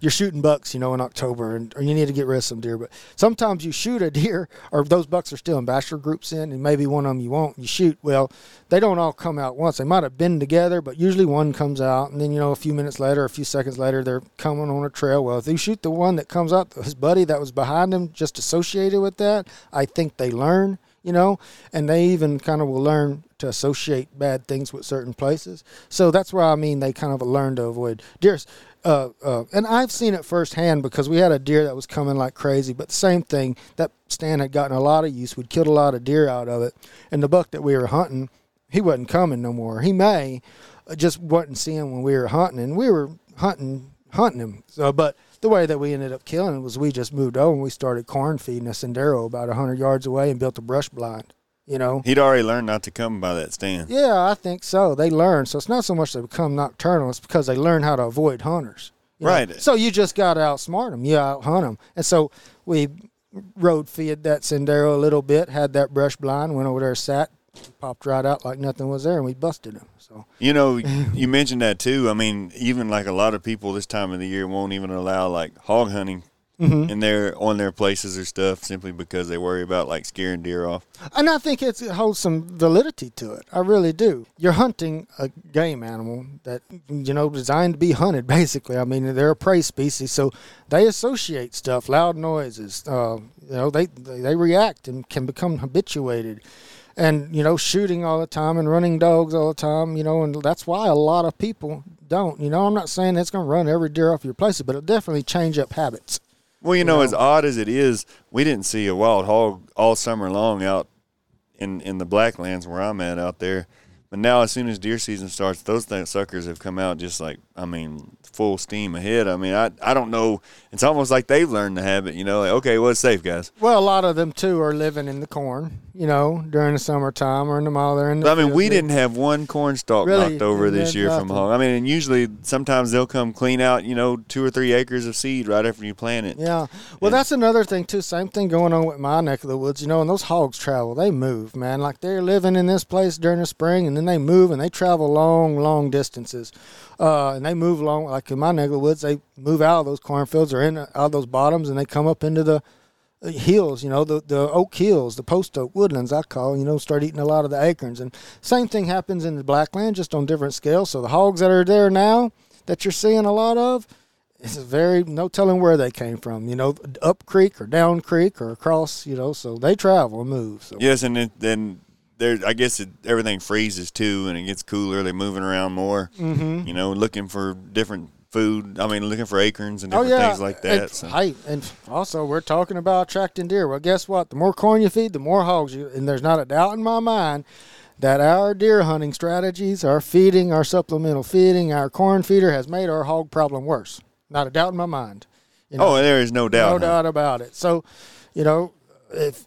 You're shooting bucks you know in october and or you need to get rid of some deer. But sometimes you shoot a deer or those bucks are still in bachelor groups in and maybe one of them you won't you shoot. Well they don't all come out once. They might have been together but usually one comes out and then you know a few minutes later a few seconds later they're coming on a trail. Well if you shoot the one that comes out his buddy that was behind him just associated with that i think they learn you know, and they even kind of will learn to associate bad things with certain places. So that's where I mean they kind of learn to avoid deer. Uh, uh, and I've seen it firsthand because we had a deer that was coming like crazy, but the same thing, that stand had gotten a lot of use. We'd killed a lot of deer out of it. And the buck that we were hunting, he wasn't coming no more. He may, uh, just wasn't seeing when we were hunting. And we were hunting, hunting him. So, but the way that we ended up killing him was we just moved over and we started corn feeding a sendero about 100 yards away and built a brush blind you know He'd already learned not to come by that stand. yeah i think so they learn so it's not so much they become nocturnal it's because they learn how to avoid hunters you know? Right. so you just got to outsmart them you out hunt them and so we road feed that sendero a little bit had that brush blind went over there sat popped right out like nothing was there and we busted him so You know, you mentioned that too. I mean, even like a lot of people this time of the year won't even allow like hog hunting Mm-hmm. in their on their places or stuff simply because they worry about like scaring deer off. And I think it's, it holds some validity to it. I really do. You're hunting a game animal that you know designed to be hunted. Basically, I mean they're a prey species, so they associate stuff, loud noises. Uh, you know they they react and can become habituated. And you know, shooting all the time and running dogs all the time. You know, and that's why a lot of people don't. You know, I'm not saying it's going to run every deer off your places, but it'll definitely change up habits. Well, you know, as odd as it is, we didn't see a wild hog all summer long out in in the Blacklands where I'm at out there. But now, as soon as deer season starts, those th- suckers have come out just like I mean, full steam ahead. I mean, I I don't know. It's almost like they've learned the habit. You know, like okay, well, it's safe, guys. Well, a lot of them too are living in the corn, you know, during the summertime or in the milo they're in the I mean, we didn't have one corn stalk Really? knocked over this year have from nothing. hog. I mean, and usually sometimes they'll come clean out, you know, two or three acres of seed right after you plant it. Yeah. Well, that's another thing too. Same thing going on with my neck of the woods. You know, and those hogs travel. They move, man. Like they're living in this place during the spring, and then they move and they travel long, long distances. Uh, and they move along. Like in my neck of the woods, they move out of those cornfields or in out of those bottoms, and they come up into the uh, hills. You know, the the oak hills, the post oak woodlands. I call. You know, start eating a lot of the acorns. And same thing happens in the blackland, just on different scales. So the hogs that are there now that you're seeing a lot of. It's very no telling where they came from, you know, up creek or down creek or across, you know. So they travel and move. So Yes, and then there, I guess it, everything freezes too, and it gets cooler. They're moving around more. Mm-hmm. You know, looking for different food. I mean, looking for acorns and oh different yeah, things like that. And, so. Hey, and also we're talking about attracting deer. Well, guess what? The more corn you feed, the more hogs you. And there's not a doubt in my mind that our deer hunting strategies, our feeding, our supplemental feeding, our corn feeder has made our hog problem worse. Not a doubt in my mind. You know? oh, there is no doubt. no doubt about it. So, you know, if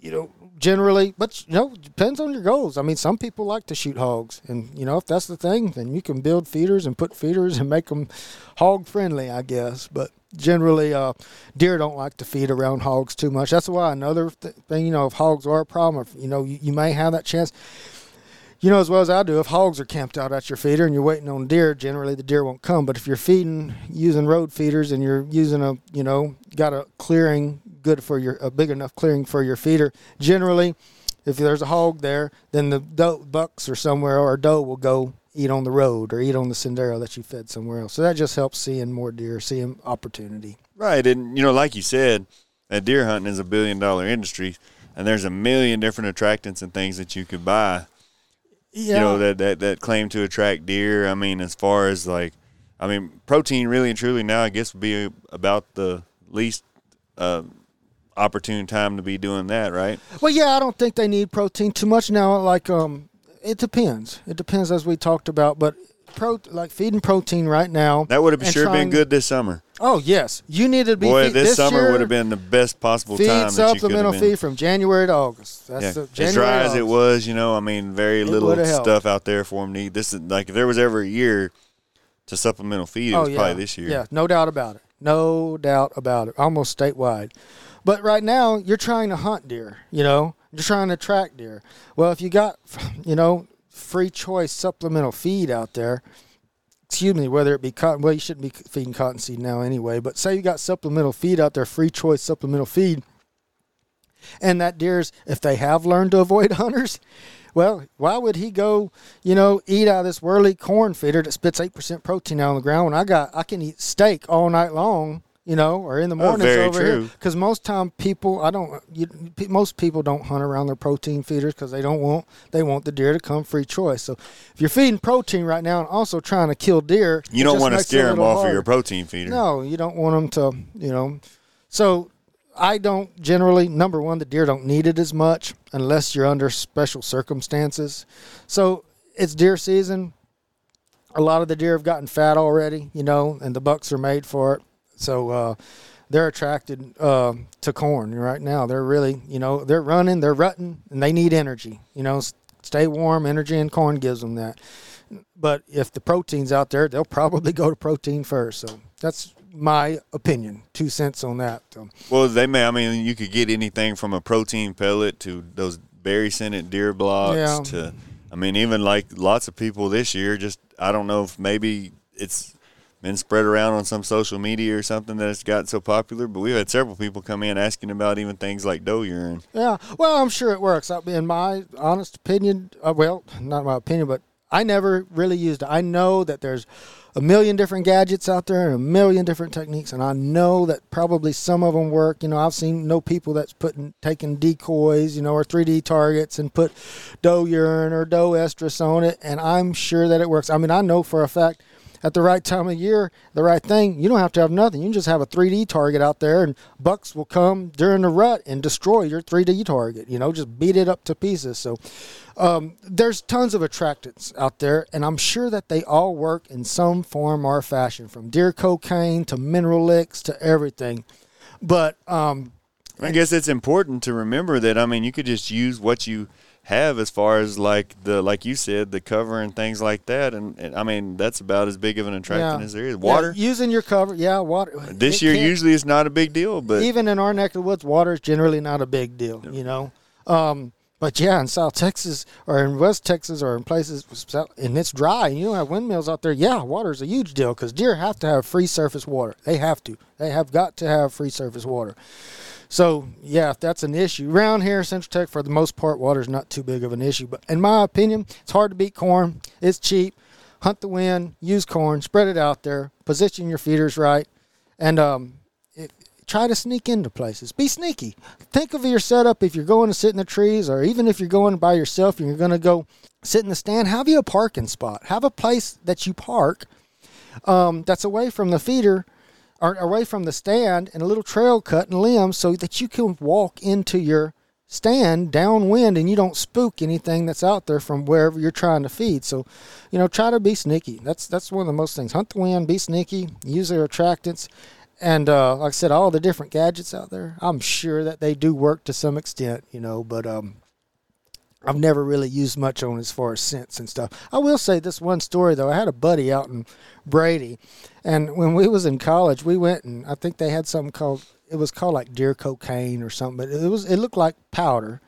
you know, generally, but you know, depends on your goals. I mean, some people like to shoot hogs, and you know, if that's the thing, then you can build feeders and put feeders and make them hog friendly, I guess. But generally, uh, deer don't like to feed around hogs too much. That's why another th- thing, you know, if hogs are a problem, if, you know, you, you may have that chance. You know as well as I do, if hogs are camped out at your feeder and you're waiting on deer, generally the deer won't come. But if you're feeding using road feeders and you're using a, you know, got a clearing good for your, a big enough clearing for your feeder, generally, if there's a hog there, then the doe, bucks or somewhere or doe will go eat on the road or eat on the sendero that you fed somewhere else. So that just helps seeing more deer, seeing opportunity. Right, and you know, like you said, that deer hunting is a billion dollar industry, and there's a million different attractants and things that you could buy. Yeah. You know that, that that claim to attract deer. I mean, as far as like I mean, protein really and truly now, I guess, would be about the least uh, opportune time to be doing that, right? Well, yeah, I don't think they need protein too much now. Like, um, it depends. It depends, as we talked about, but pro like feeding protein right now. That would have sure trying- been good this summer. Oh yes, you needed to be. Boy, feed- this, summer would have been the best possible feed time that you could have supplemental feed from January to August. That's Yeah, the, as dry as it was, you know, I mean, very little would've helped. stuff out there for them to eat. This is like if there was ever a year to supplemental feed, it oh was yeah, probably this year. Yeah, no doubt about it. No doubt about it. Almost statewide. But right now, you're trying to hunt deer. You know, you're trying to track deer. Well, if you got, you know, free choice supplemental feed out there. Excuse me, whether it be cotton. Well, you shouldn't be feeding cottonseed now anyway. But say you got supplemental feed out there, free choice supplemental feed, and that deer's if they have learned to avoid hunters, well, why would he go, you know, eat out of this whirly corn feeder that spits eight percent protein out on the ground when I got I can eat steak all night long, you know, or in the oh, mornings very over here? Because most time people, I don't, you, most people don't hunt around their protein feeders because they don't want they want the deer to come free choice. So if you're feeding protein right now and also trying to kill deer, You don't want to makes it a scare them off of your protein feeder. No, you don't want them to, you know. So I don't generally, number one, the deer don't need it as much unless you're under special circumstances. So it's deer season. A lot of the deer have gotten fat already, you know, and the bucks are made for it. So uh, they're attracted uh, to corn right now. They're really, you know, they're running, they're rutting, and they need energy. You know, stay warm, energy, and corn gives them that. But if the protein's out there, they'll probably go to protein first. So that's my opinion. Two cents on that. So, Well, they may. I mean, you could get anything from a protein pellet to those berry scented deer blocks Yeah. to, I mean, even like lots of people this year. Just I don't know if maybe it's been spread around on some social media or something that it's got so popular. But we've had several people come in asking about even things like doe urine. yeah, well, I'm sure it works. In my honest opinion, uh, well, not my opinion, but I never really used it. I know that there's a million different gadgets out there and a million different techniques, and I know that probably some of them work. You know, I've seen no people that's putting taking decoys, you know, or 3D targets and put doe urine or doe estrus on it, and I'm sure that it works. I mean, I know for a fact at the right time of year, the right thing, you don't have to have nothing. You can just have a 3D target out there, and bucks will come during the rut and destroy your 3D target. You know, just beat it up to pieces. So um, there's tons of attractants out there, and I'm sure that they all work in some form or fashion, from deer cocaine to mineral licks to everything. But um, I guess it's important to remember that. I mean, you could just use what you have as far as like the like you said the cover and things like that and, and I mean that's about as big of an attraction Yeah. as there is yeah, water using your cover, yeah, water. this year usually it's not a big deal but even in our neck of the woods, water is generally not a big deal, you know. Um, but yeah, in South Texas or in West Texas or in places and it's dry and you don't have windmills out there, yeah, water is a huge deal because deer have to have free surface water. They have to. They have got to have free surface water. So yeah, if that's an issue around here, Central Tech, for the most part, water is not too big of an issue. But in my opinion, it's hard to beat corn. It's cheap. Hunt the wind, use corn, spread it out there, position your feeders right, and um, it, try to sneak into places. Be sneaky. Think of your setup if you're going to sit in the trees, or even if you're going by yourself you're going to go sit in the stand. Have you a parking spot? Have a place that you park um, that's away from the feeder or away from the stand and a little trail cut and limbs so that you can walk into your stand downwind and you don't spook anything that's out there from wherever you're trying to feed. So, you know, try to be sneaky. That's that's one of the most things. Hunt the wind, be sneaky, use their attractants. And uh, like I said, all the different gadgets out there, I'm sure that they do work to some extent, you know, but um, I've never really used much on as far as scents and stuff. I will say this one story though. I had a buddy out in Brady, and when we was in college, we went and I think they had something called it was called like deer cocaine or something, but it was it looked like powder,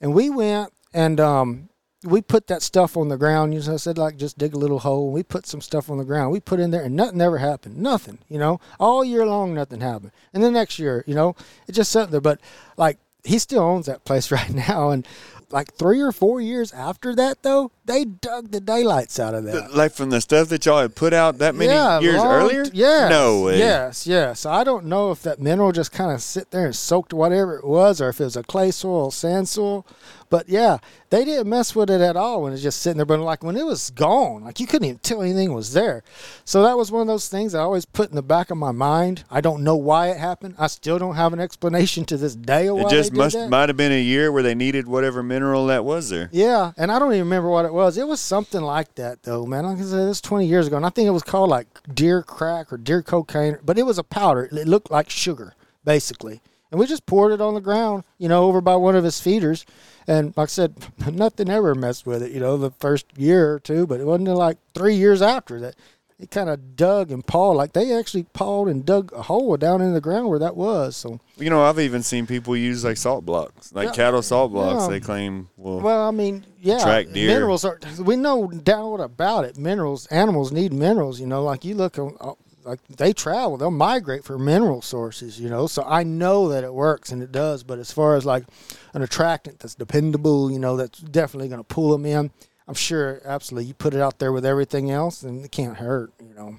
and we went and um we put that stuff on the ground. You know, I said like just dig a little hole. We put some stuff on the ground. We put in there, and nothing ever happened. Nothing, you know, all year long, nothing happened. And the next year, you know, it just sat there. But like he still owns that place right now, and like three or four years after that, though, they dug the daylights out of that. Like from the stuff that y'all had put out that many yeah, years long- earlier? Yeah. No way. Yes, yes. I don't know if that mineral just kind of sit there and soaked whatever it was, or if it was a clay soil, sand soil. But yeah, they didn't mess with it at all when it's just sitting there. But like when it was gone, like you couldn't even tell anything was there. So that was one of those things I always put in the back of my mind. I don't know why it happened. I still don't have an explanation to this day It just must might have been a year where they needed whatever mineral that was there. Yeah, and I don't even remember what it was. It was something like that, though, man. Like I said, this twenty years ago, and I think it was called like deer crack or deer cocaine, but it was a powder. It looked like sugar, basically. And we just poured it on the ground, you know, over by one of his feeders. And like I said, nothing ever messed with it, you know, the first year or two. But it wasn't like three years after that it kind of dug and pawed. Like they actually pawed and dug a hole down in the ground where that was. So You know, I've even seen people use like salt blocks, like Yeah. cattle salt blocks. Yeah. They claim, well, Well, I mean, yeah, Track deer. minerals are. We know doubt about it. Minerals, animals need minerals. You know, like you look, uh, like they travel, they'll migrate for mineral sources. You know, so I know that it works and it does. But as far as like an attractant that's dependable, you know, that's definitely going to pull them in. I'm sure, absolutely. You put it out there with everything else, and it can't hurt. You know.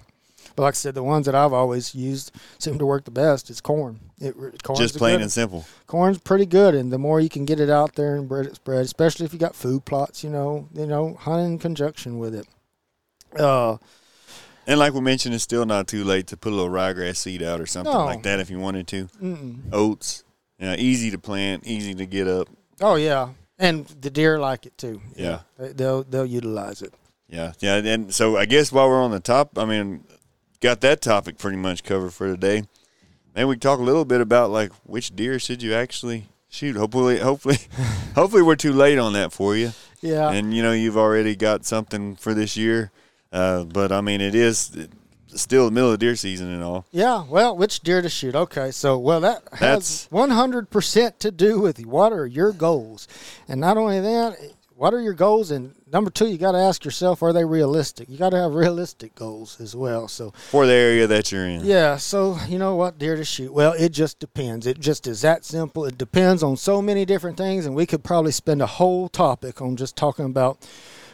But like I said, the ones that I've always used seem to work the best. It's corn. It corn's just plain good- and simple. corn's pretty good, and the more you can get it out there and spread it, spread, especially if you got food plots, you know, you know, hunt in conjunction with it. Uh, And like we mentioned, it's still not too late to put a little ryegrass seed out or something No. like that if you wanted to. mm-mm. Oats, yeah, easy to plant, easy to get up. oh yeah, and the deer like it too. Yeah. They, they'll they'll utilize it. Yeah, yeah. And so I guess while we're on the top, I mean, got that topic pretty much covered for today. Maybe we can talk a little bit about like which deer should you actually shoot. Hopefully, hopefully, hopefully we're too late on that for you. Yeah, and you know you've already got something for this year. Uh, but I mean, it is still the middle of deer season and all. yeah. Well, which deer to shoot? Okay, so well that has one hundred percent to do with what are your goals, and not only that, what are your goals, and number two, you got to ask yourself, are they realistic? You got to have realistic goals as well. So For the area that you're in. Yeah, so you know what deer to shoot? Well, it just depends. It just is that simple. It depends on so many different things, and we could probably spend a whole topic on just talking about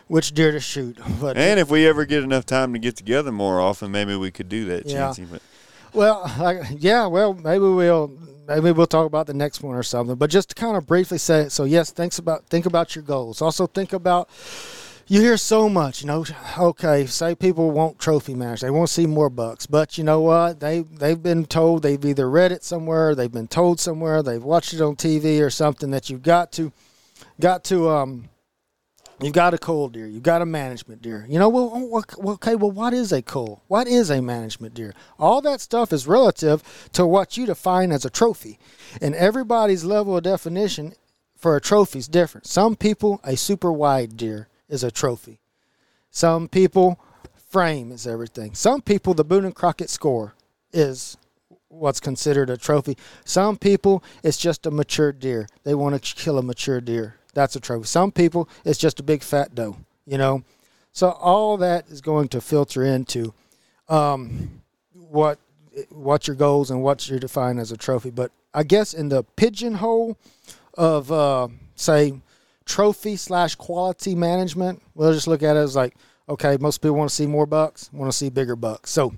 which deer to shoot. But And if we ever get enough time to get together more often, maybe we could do that, Yeah. Chancey. But well, I, yeah, well, maybe we'll maybe we'll talk about the next one or something. But just to kind of briefly say it. So yes, thinks about think about your goals. Also think about. You hear so much, you know. Okay, say people want trophy match, they want to see more bucks, but you know what? They they've been told they've either read it somewhere, they've been told somewhere, they've watched it on TV or something that you've got to, got to um, You've got a cull deer. You've got a management deer. You know, well, oh, okay, well, what is a cull? What is a management deer? All that stuff is relative to what you define as a trophy. And everybody's level of definition for a trophy is different. Some people, a super wide deer is a trophy. Some people, frame is everything. Some people, the Boone and Crockett score is what's considered a trophy. Some people, it's just a mature deer. They want to kill a mature deer. That's a trophy. Some people, it's just a big fat doe, you know? So all that is going to filter into um, what what your goals and what you're defined as a trophy. But I guess in the pigeonhole of uh, say trophy slash quality management, we'll just look at it as like, okay, most people want to see more bucks, want to see bigger bucks. So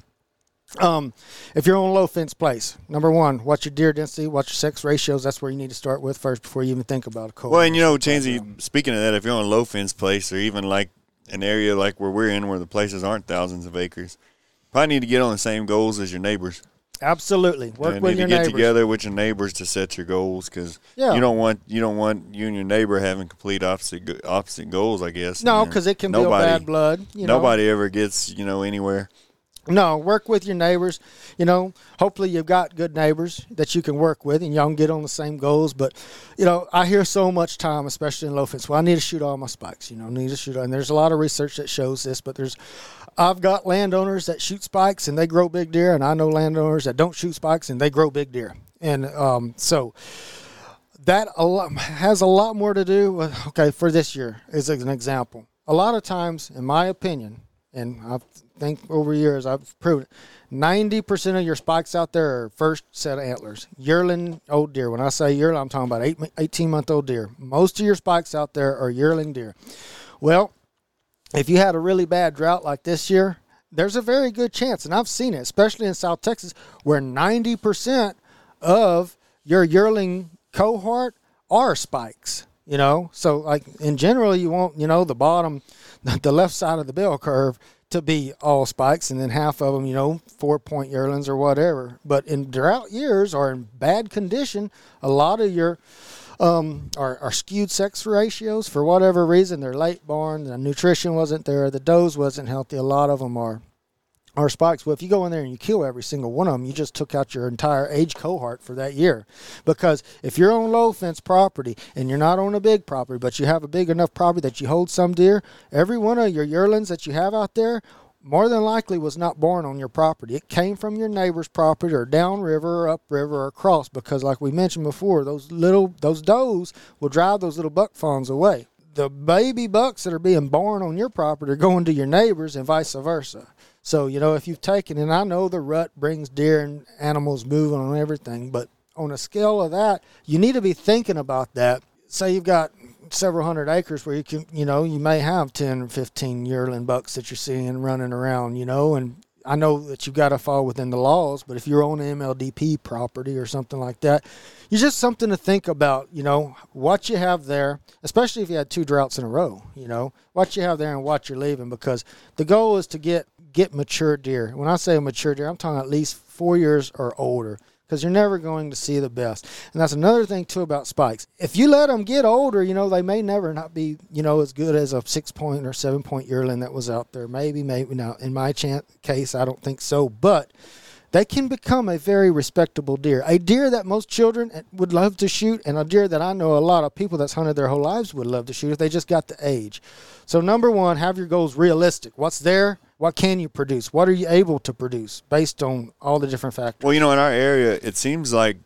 um, if you're on a low fence place, number one, what's your deer density? What's your sex ratios? That's where you need to start with first before you even think about a cold. well, and you know, Chancey, speaking of that, if you're on a low fence place or even like an area like where we're in, where the places aren't thousands of acres, probably need to get on the same goals as your neighbors. Absolutely, work and with need your to get neighbors. together with your neighbors to set your goals because Yeah. you don't want you don't want you and your neighbor having complete opposite opposite goals. I guess No, because it can nobody, build bad blood. You know? nobody ever gets you know anywhere. No, work with your neighbors. You know, hopefully you've got good neighbors that you can work with and y'all can get on the same goals. But, you know, I hear so much time, especially in low fence. Well, I need to shoot all my spikes. You know, I need to shoot. And there's a lot of research that shows this, but there's, I've got landowners that shoot spikes and they grow big deer, and I know landowners that don't shoot spikes and they grow big deer. And um, so that a lot, has a lot more to do with, okay, for this year, is an example. A lot of times, in my opinion, and I think over years I've proven ninety percent of your spikes out there are first set of antlers, yearling old deer. When I say yearling, I'm talking about eight, 18 month old deer. Most of your spikes out there are yearling deer. Well, if you had a really bad drought like this year, there's a very good chance, and I've seen it, especially in South Texas, where 90% of your yearling cohort are spikes. You know, so like in general, you want you know the bottom, the left side of the bell curve to be all spikes, and then half of them, you know, four point yearlings or whatever. But in drought years or in bad condition, a lot of your um, are, are skewed sex ratios for whatever reason. They're late born, the nutrition wasn't there, the does wasn't healthy. A lot of them are are spikes. Well, if you go in there and you kill every single one of them, you just took out your entire age cohort for that year. Because if you're on low fence property and you're not on a big property, but you have a big enough property that you hold some deer, every one of your yearlings that you have out there more than likely was not born on your property. It came from your neighbor's property or downriver or upriver or across because like we mentioned before, those little those does will drive those little buck fawns away. The baby bucks that are being born on your property are going to your neighbors and vice versa. So, you know, if you've taken and I know the rut brings deer and animals moving on everything, but on a scale of that, you need to be thinking about that. Say you've got several hundred acres where you can, you know, you may have 10 or 15 yearling bucks that you're seeing running around, you know, and I know that you've got to fall within the laws, but if you're on MLDP property or something like that, it's just something to think about, you know, what you have there, especially if you had two droughts in a row, you know, what you have there and what you're leaving, because the goal is to get get mature deer. When I say mature deer, I'm talking at least four years or older because you're never going to see the best. And that's another thing too about spikes. If you let them get older, you know they may never not be you know as good as a six point or seven point yearling that was out there. Maybe, maybe now in my chance, case, I don't think so, but they can become a very respectable deer. A deer that most children eh, would love to shoot, and a deer that I know a lot of people that's hunted their whole lives would love to shoot if they just got the age. So, number one, have your goals realistic. What's there? What can you produce? What are you able to produce based on all the different factors? Well, you know, in our area, it seems like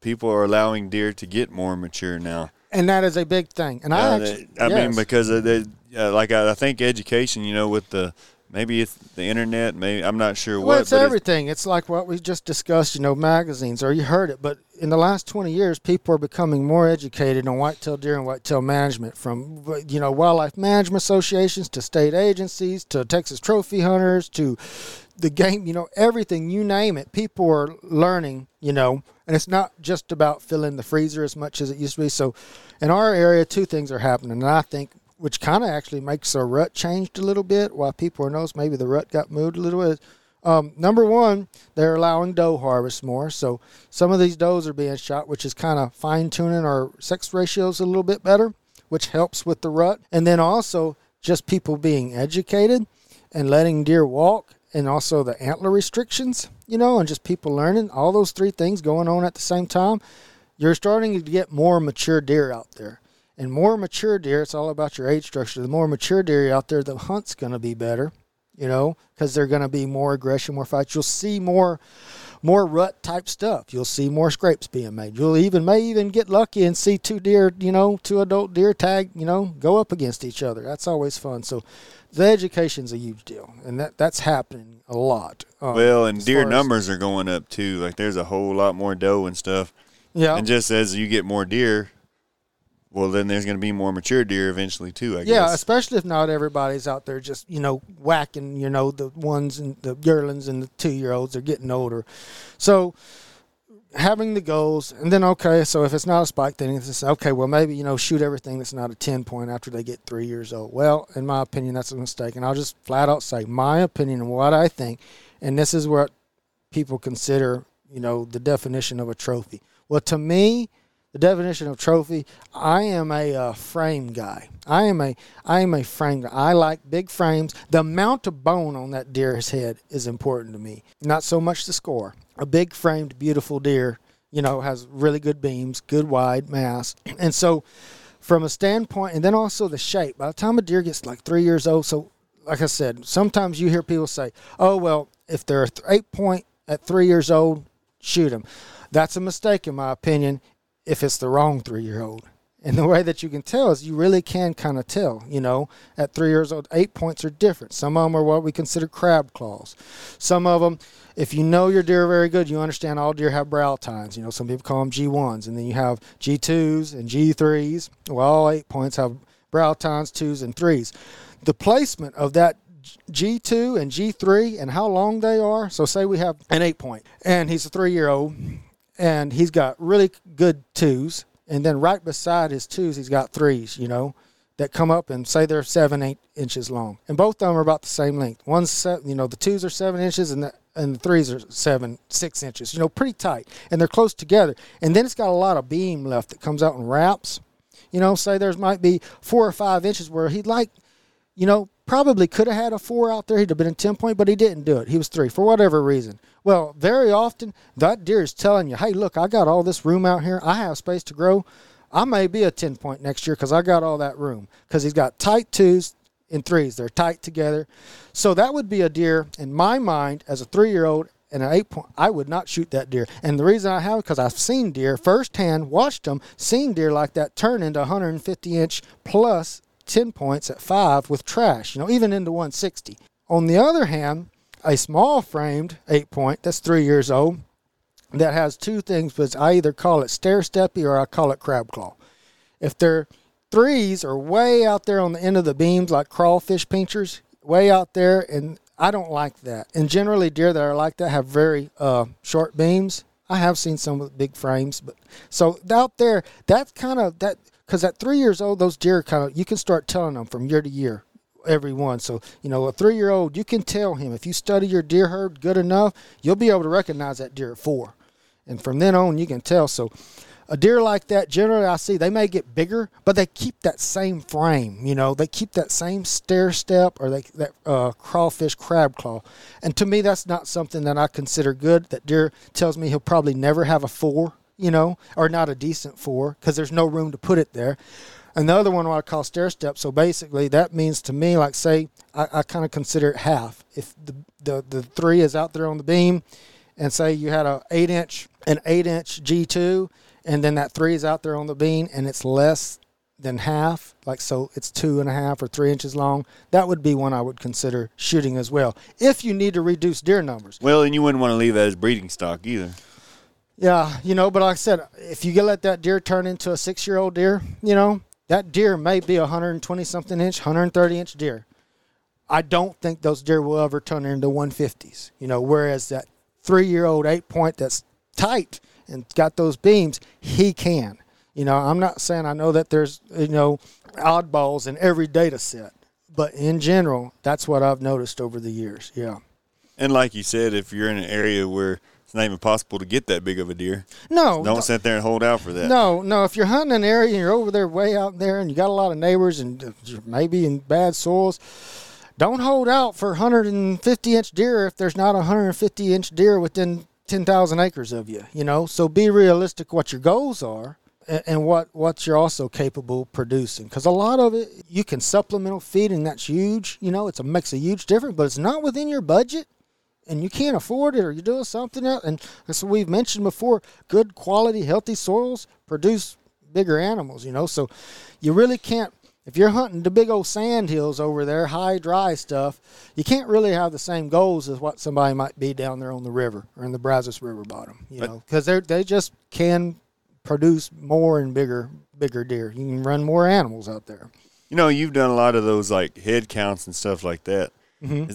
people are allowing deer to get more mature now. And that is a big thing. And I, actually, I yes. mean, because of the, uh, like I, I think education, you know, with the maybe it's the internet. Maybe I'm not sure well, what. it's everything. It's, it's, like what we just discussed. You know, magazines, or you heard it. But in the last 20 years, people are becoming more educated on whitetail deer and whitetail management, from you know wildlife management associations to state agencies to Texas trophy hunters to the game. You know, everything you name it. People are learning. You know, and it's not just about filling the freezer as much as it used to be. So, in our area, two things are happening, and I think which kind of actually makes our rut changed a little bit. While people are noticing maybe the rut got moved a little bit. Um, number one, they're allowing doe harvest more. So some of these does are being shot, which is kind of fine tuning our sex ratios a little bit better, which helps with the rut. And then also just people being educated and letting deer walk and also the antler restrictions, you know, and just people learning all those three things going on at the same time. You're starting to get more mature deer out there. And more mature deer, it's all about your age structure. The more mature deer out there, the hunt's going to be better, you know, because they're going to be more aggression, more fights. You'll see more, more rut type stuff. You'll see more scrapes being made. You'll even may even get lucky and see two deer, you know, two adult deer tag, you know, go up against each other. That's always fun. So, the education's a huge deal, and that that's happening a lot. Um, well, and deer numbers are going up too. Like there's a whole lot more doe and stuff. Yeah. And just as you get more deer, well, then there's going to be more mature deer eventually too. I yeah, guess. especially if not everybody's out there just you know whacking you know the ones and the yearlings and the two year olds are getting older, so having the goals and then okay, so if it's not a spike, then it's okay. Well, maybe you know shoot everything that's not a ten point after they get three years old. Well, in my opinion, that's a mistake, and I'll just flat out say my opinion and what I think, and this is what people consider you know the definition of a trophy. Well, to me the definition of trophy i am a uh, frame guy. I am a i am a frame guy. I like big frames. The amount of bone on that deer's head is important to me. Not so much the score. A big framed beautiful deer you know has really good beams good wide mass. And so from a standpoint and then also the shape. By the time a deer gets like three years old so like i said sometimes you hear people say oh well if they're eight point at three years old shoot them that's a mistake in my opinion if it's the wrong three year old. And the way that you can tell is you really can kind of tell, you know, at three years old, eight points are different. Some of them are what we consider crab claws. Some of them, if you know your deer very good, you understand all deer have brow tines. You know, some people call them G1s. And then you have G2s and G3s. Well, all eight points have brow tines, twos, and threes. the placement of that G2 and G3 and how long they are. So, say we have an eight point, and he's a three year old, and he's got really good twos, and then right beside his twos, he's got threes, you know, that come up and say they're seven, eight inches long, and both of them are about the same length. One's seven, you know, the twos are seven inches, and the and the threes are seven, six inches, you know, pretty tight, and they're close together. And then it's got a lot of beam left that comes out and wraps. You know, say there's might be four or five inches where he'd like, you know, probably could have had a four out there. He'd have been a 10 point, but he didn't do it. He was three for whatever reason. Well, very often that deer is telling you, hey, look, I got all this room out here. I have space to grow. I may be a 10 point next year because I got all that room because he's got tight twos and threes. They're tight together. So that would be a deer in my mind as a three year old and an eight point, I would not shoot that deer. And the reason I have because I've seen deer firsthand, watched them, seen deer like that turn into 150 inch plus 10 points at five with trash, you know, even into 160. On the other hand, a small framed eight point that's three years old that has two things, but I either call it stair steppy or I call it crab claw. If they're threes are way out there on the end of the beams like crawfish pinchers, way out there, and I don't like that. And generally, deer that are like that have very uh, short beams. I have seen some with big frames, but so out there, that's kind of that because at three years old, those deer kind of you can start telling them from year to year, every one. So you know, a three year old, you can tell him if you study your deer herd good enough, you'll be able to recognize that deer at four, and from then on, you can tell. So a deer like that, generally I see they may get bigger, but they keep that same frame. You know, they keep that same stair step or they that uh, crawfish crab claw. And to me, that's not something that I consider good. That deer tells me he'll probably never have a four. You know, or not a decent four because there's no room to put it there. And the other one, I call stair step. So basically, that means to me, like say, I, I kind of consider it half. If the, the the three is out there on the beam, and say you had a eight inch an eight inch G two and then that three is out there on the beam, and it's less than half, like so it's two and a half or three inches long, that would be one I would consider shooting as well. If you need to reduce deer numbers. Well, and you wouldn't want to leave that as breeding stock either. Yeah, you know, but like I said, if you get let that deer turn into a six year old deer, you know, that deer may be a 120 something inch, 130 inch deer. I don't think those deer will ever turn into 150s, you know, whereas that three year old eight point that's tight and got those beams, he can. You know, I'm not saying I know that there's, you know, oddballs in every data set, but in general, that's what I've noticed over the years. Yeah. And like you said, if you're in an area where it's not even possible to get that big of a deer, no, don't no, sit there and hold out for that. No, no. If you're hunting an area and you're over there, way out there, and you got a lot of neighbors and maybe in bad soils, don't hold out for 150 inch deer if there's not a 150 inch deer within 10,000 acres of you, you know? So be realistic what your goals are and what, what you're also capable of producing. Because a lot of it, you can supplemental feed, and that's huge. You know, it's a makes a huge difference, but it's not within your budget and you can't afford it or you're doing something else. And as we've mentioned before, good quality, healthy soils produce bigger animals, you know? So you really can't if you're hunting the big old sand hills over there, high dry stuff, you can't really have the same goals as what somebody might be down there on the river or in the Brazos River bottom, you but, know, because they they just can produce more and bigger bigger deer. You can run more animals out there. You know, you've done a lot of those like head counts and stuff like that. Mm-hmm.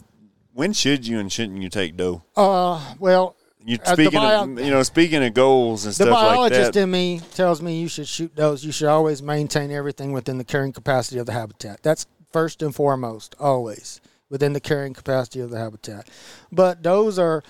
When should you and shouldn't you take doe? Uh, well, you speaking bio- of you know speaking of goals and the stuff like that. The biologist in me tells me you should shoot those. You should always maintain everything within the carrying capacity of the habitat. That's first and foremost, always within the carrying capacity of the habitat. But those are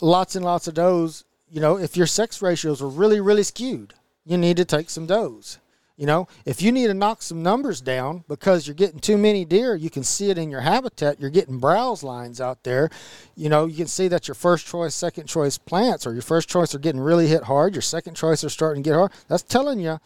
lots and lots of does. You know, if your sex ratios are really really skewed, you need to take some does. You know, if you need to knock some numbers down because you're getting too many deer, you can see it in your habitat. You're getting browse lines out there. You know, you can see that your first choice, second choice plants or your first choice are getting really hit hard. Your second choice are starting to get hard. That's telling you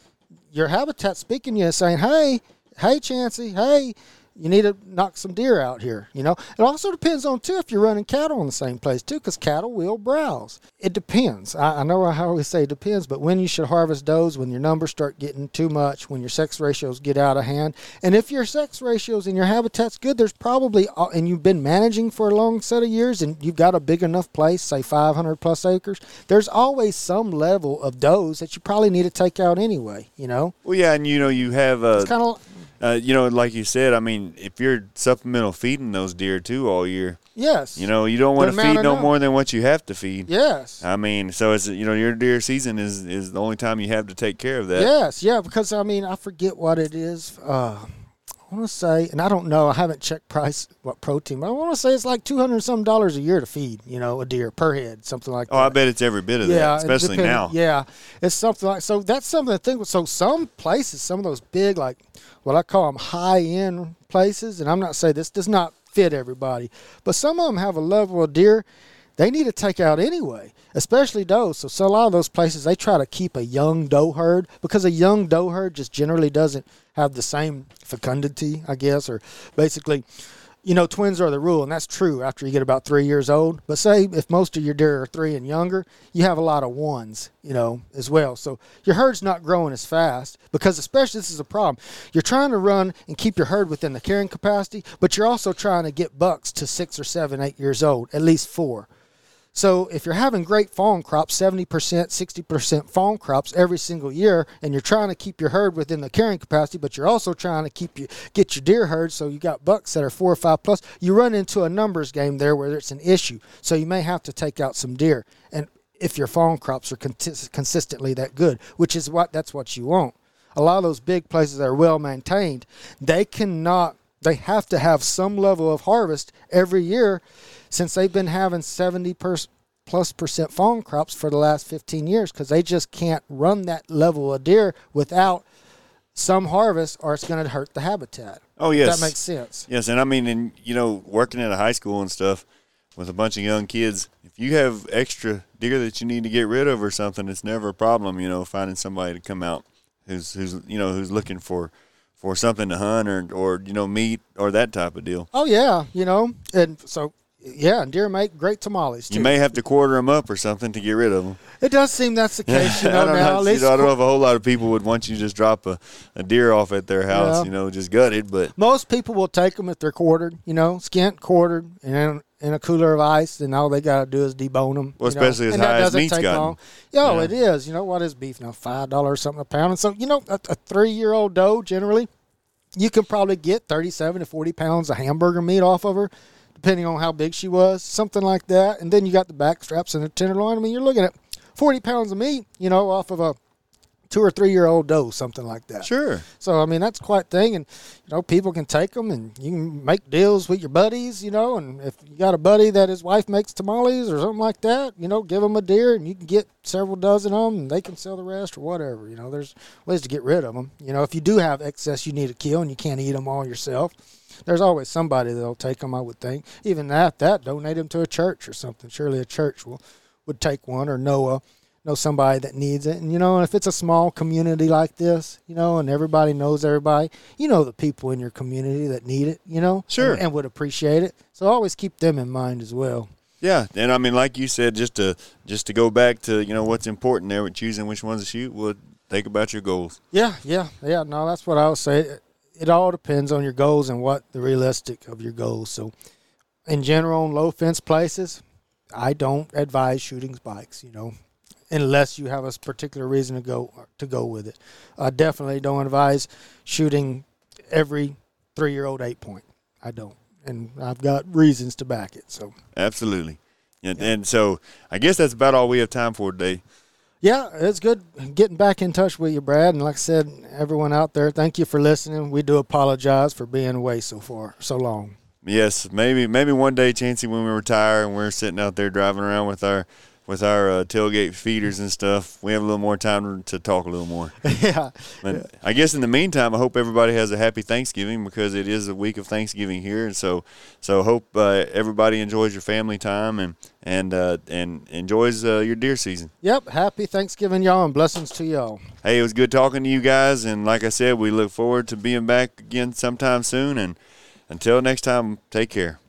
your habitat speaking to you saying, hey, hey, Chancey, hey, you need to knock some deer out here. You know, it also depends on too if you're running cattle in the same place too, because cattle will browse. It depends. I, I know I always say it depends, but when you should harvest does when your numbers start getting too much, when your sex ratios get out of hand, and if your sex ratios and your habitat's good, there's probably uh, and you've been managing for a long set of years, and you've got a big enough place, say 500 plus acres. There's always some level of does that you probably need to take out anyway. You know. Well, yeah, and you know you have a. It's kind of uh, you know, like you said, I mean, if you're supplemental feeding those deer too all year, Yes. you know, you don't want to feed no more than what you have to feed. Yes. I mean, so it's you know your deer season is is the only time you have to take care of that. Yes, yeah, because I mean, I forget what it is. Uh, I want to say, and I don't know. I haven't checked price what protein, but I want to say it's like two hundred some dollars a year to feed. You know, a deer per head, something like Oh, that. I bet it's every bit of yeah, that, especially now. Yeah, it's something like so. That's something to think. So some places, some of those big, like what I call them high end places, and I'm not saying this does not fit everybody, but some of them have a level of deer they need to take out anyway, especially does. So, so a lot of those places they try to keep a young doe herd because a young doe herd just generally doesn't have the same fecundity, I guess, or basically, you know, twins are the rule, and that's true after you get about three years old. But say if most of your deer are three and younger, you have a lot of ones, you know, as well. So your herd's not growing as fast because, especially, this is a problem. You're trying to run and keep your herd within the carrying capacity, but you're also trying to get bucks to six or seven, eight years old, at least four. So if you're having great fawn crops, 70%, 60% fawn crops every single year, and you're trying to keep your herd within the carrying capacity, but you're also trying to keep you get your deer herd so you got bucks that are four or five plus, you run into a numbers game there where it's an issue. So you may have to take out some deer. And if your fawn crops are consistently that good, which is what that's what you want. A lot of those big places that are well maintained, they cannot they have to have some level of harvest every year since they've been having 70 per, plus percent fawn crops for the last 15 years because they just can't run that level of deer without some harvest or it's going to hurt the habitat. Oh If yes, That makes sense. Yes, and I mean, and you know, working at a high school and stuff with a bunch of young kids, if you have extra deer that you need to get rid of or something, it's never a problem. You know, finding somebody to come out who's who's you know who's looking for for something to hunt or or you know meat or that type of deal. Oh, yeah, you know, and so, yeah, and deer make great tamales too. You may have to quarter them up or something to get rid of them. it does seem that's the case, you know, I don't now. know. At you least know, I don't know if a whole lot of people would want you to just drop a, a deer off at their house. Yeah. You know, just gutted, but most people will take them if they're quartered, you know, skint, quartered, and in, in a cooler of ice, and all they got to do is debone them. Well, you know. especially as and high as meat's gotten. long. Yeah, Yeah. it is. You know what is beef now? Five dollars something a pound, and so you know a, a three-year-old doe generally, you can probably get thirty-seven to forty pounds of hamburger meat off of her, depending on how big she was, something like that. And then you got the back straps and the tenderloin. I mean, you're looking at forty pounds of meat, you know, off of a two or three-year-old doe, something like that. sure. So I mean that's quite a thing, and you know people can take them, and you can make deals with your buddies, you know. And if you got a buddy that his wife makes tamales or something like that, you know, give them a deer, and you can get several dozen of them, and they can sell the rest or whatever. You know, there's ways to get rid of them. You know, if you do have excess you need to kill, and you can't eat them all yourself, there's always somebody that'll take them. I would think. Even that, that donate them to a church or something. Surely a church will would take one or know a know somebody that needs it. And you know, if it's a small community like this, you know, and everybody knows everybody, you know the people in your community that need it, you know, Sure. and, and would appreciate it. So always keep them in mind as well. Yeah, and I mean, like you said, just to just to go back to you know what's important there with choosing which ones to shoot. Well, think about your goals. Yeah, yeah, yeah. No, that's what I would say. It, all depends on your goals and what the realistic of your goals. So, in general, on low fence places, I don't advise shooting spikes. You know, unless you have a particular reason to go to go with it. I definitely don't advise shooting every three year old eight point. I don't, and I've got reasons to back it. So, Absolutely. And, and so I guess that's about all we have time for today. Yeah, it's good getting back in touch with you, Brad. And like I said, everyone out there, thank you for listening. We do apologize for being away so far, so long. Yes, maybe maybe one day, Chancey, when we retire and we're sitting out there driving around with our with our uh, tailgate feeders and stuff, we have a little more time to talk a little more. yeah, But I guess in the meantime, I hope everybody has a happy Thanksgiving because it is a week of Thanksgiving here, and so so hope uh, everybody enjoys your family time and and uh, and enjoys uh, your deer season. yep. Happy Thanksgiving, y'all, and blessings to y'all. Hey, it was good talking to you guys, and like I said, we look forward to being back again sometime soon. And until next time, take care.